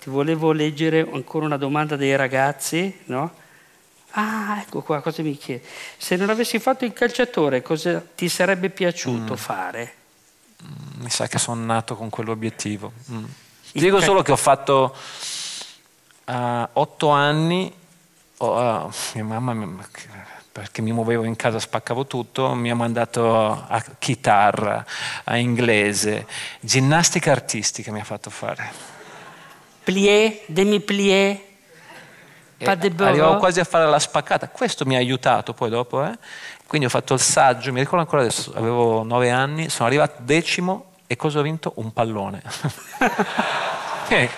Ti volevo leggere ancora una domanda dei ragazzi, no? Ah, ecco qua, cosa mi chiede? Se non avessi fatto il calciatore, cosa ti sarebbe piaciuto Mm. fare? Mi sa che sono nato con quell'obiettivo. Mm. Dico solo che ho fatto a otto anni, ho- ah, mia mamma, perché mi muovevo in casa, spaccavo tutto, mi ha mandato a chitarra, a inglese, ginnastica artistica mi ha fatto fare. Plié, demi-plié, pas de arrivavo quasi a fare la spaccata, questo mi ha aiutato poi dopo, eh. Quindi ho fatto il saggio, mi ricordo ancora adesso, avevo nove anni, sono arrivato decimo e cosa ho vinto? Un pallone. Eh.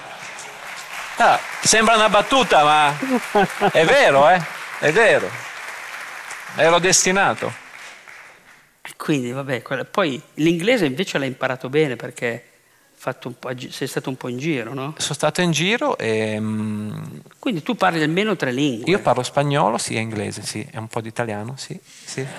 Ah, sembra una battuta, ma è vero, eh? È vero. Ero destinato. Quindi, vabbè, quella- poi l'inglese invece l'hai imparato bene perché hai fatto un po' a gi- sei stato un po' in giro, no? Sono stato in giro e mm, Quindi tu parli almeno tre lingue. io parlo spagnolo, sì, e inglese, sì, e un po' di italiano, sì. sì.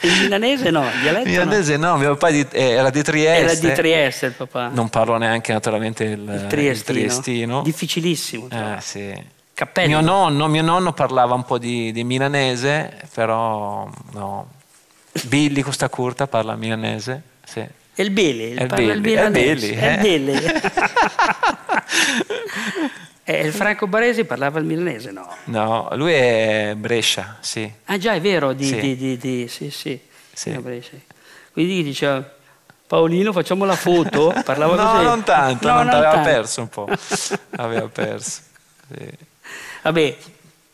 Il milanese no, il dialetto no. Milanese no, mio papà eh, era di Trieste. Era di Trieste il papà. Non parlo neanche naturalmente il, il triestino. il triestino. Difficilissimo. cioè. Eh, sì. Cappello. Mio nonno, mio nonno parlava un po' di, di milanese, però no. Billy Costa Curta parla milanese, sì. E il Billy, il il Billy, il. Billy, È il eh. Billy. E il Franco Baresi parlava il milanese? No. No, lui è Brescia, sì. Ah già, è vero, di... Sì. di, di, di- sì, sì. Sì. Quindi diceva, Paolino facciamo la foto, parlava no, così. non tanto, No, non aveva tanto. perso un po'. aveva perso. sì. Vabbè,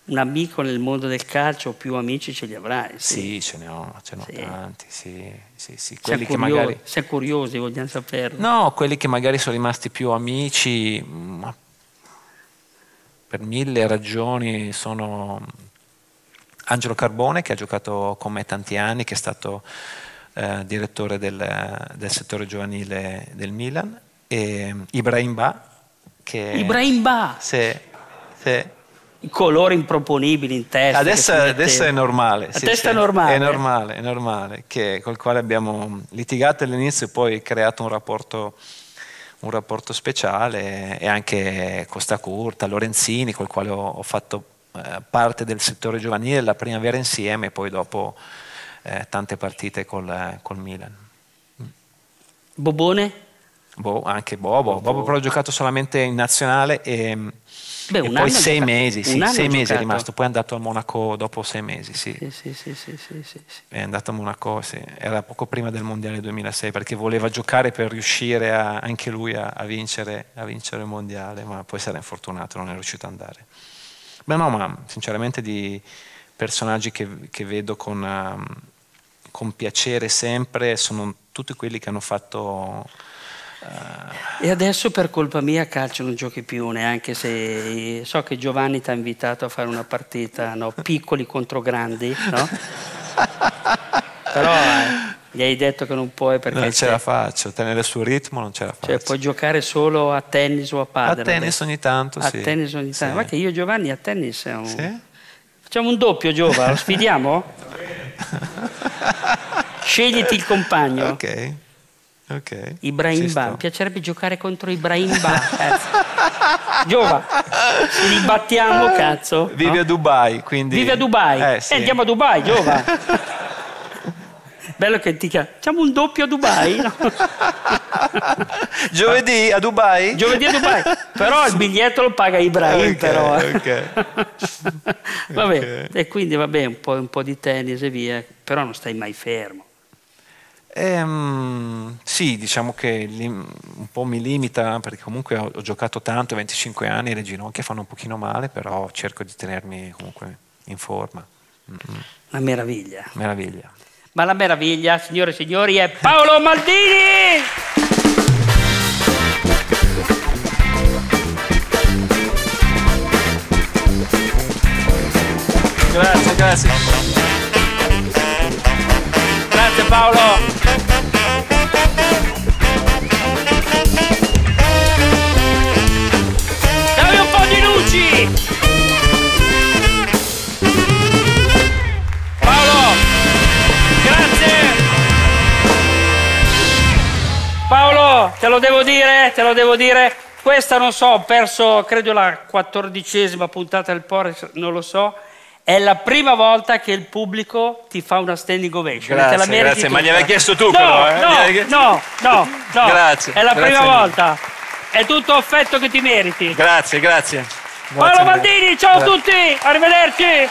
un amico nel mondo del calcio, più amici ce li avrai. Sì. Sì, ce ne ho, ce ne ho tanti, sì, sì, sì. Quelli che curiosi, magari... siamo curiosi, vogliamo saperlo. No, quelli che magari sono rimasti più amici, ma per mille ragioni sono Angelo Carbone che ha giocato con me tanti anni, che è stato eh, direttore del, del settore giovanile del Milan, e Ibrahim Ba, che Ibrahim Ba, Sì, sì. Colori improponibili in testa. Adesso, adesso è normale. Sì, testa sì. normale. È normale, è normale, che, col quale abbiamo litigato all'inizio e poi creato un rapporto, un rapporto speciale e anche Costa Curta, Lorenzini, col quale ho, ho fatto eh, parte del settore giovanile la primavera insieme e poi dopo eh, tante partite col, col Milan. Bobone? Boh, anche Bobo. Bobo però ha giocato solamente in nazionale e, Beh, e un poi sei giocato- mesi, sì, sei mesi è rimasto, poi è andato al Monaco dopo sei mesi, sì. Sì, sì, sì, sì. È andato a Monaco, sì. era poco prima del Mondiale 2006 perché voleva giocare per riuscire a- anche lui a, a vincere, a vincere il Mondiale, ma poi si era infortunato, non è riuscito ad andare. Beh no, ma sinceramente di personaggi che, che vedo con, ehm, con piacere sempre sono tutti quelli che hanno fatto... E adesso per colpa mia a calcio non giochi più, neanche se so che Giovanni ti ha invitato a fare una partita, no? piccoli contro grandi, no? Però eh, gli hai detto che non puoi perché Non ce la faccio, tenere sul ritmo non ce la faccio. cioè, puoi giocare solo a tennis o a a padel. tennis ogni tanto, A sì. tennis ogni tanto. Sì. Ma che io e Giovanni a tennis siamo... Sì? Facciamo un doppio, Giova, lo sfidiamo? Scegliti il compagno. Ok, ok. Ibrahim Ba, mi piacerebbe giocare contro Ibrahim Ba, cazzo. Giova, ci ribattiamo, cazzo. Vive no? a Dubai, quindi... Vive a Dubai. Eh, sì. Eh, andiamo a Dubai, Giova. Bello che ti chiama. Facciamo un doppio a Dubai. no? Giovedì a Dubai? Giovedì a Dubai. Però il biglietto lo paga Ibrahim, Ok, però. eh. ok. Vabbè, Ok. e quindi vabbè, un po', un po' di tennis e via, però non stai mai fermo. Ehm, sì, diciamo che un po' mi limita perché comunque ho, ho giocato tanto, 25 anni, le ginocchia fanno un pochino male, però cerco di tenermi comunque in forma. Mm, Una meraviglia. Meraviglia. Ma la meraviglia, signore e signori, è Paolo Maldini! Grazie, grazie. Grazie Paolo! Te lo devo dire, te lo devo dire. Questa non so, ho perso credo la quattordicesima puntata del Porres, non lo so. È la prima volta che il pubblico ti fa una standing ovation. Grazie, grazie, ma gliel'hai chiesto tu no, però, eh? No, chiesto- no, no, no. Grazie, È la grazie prima volta. È tutto affetto che ti meriti. Grazie, grazie. Paolo Grazie mille. Maldini, ciao a tutti, arrivederci.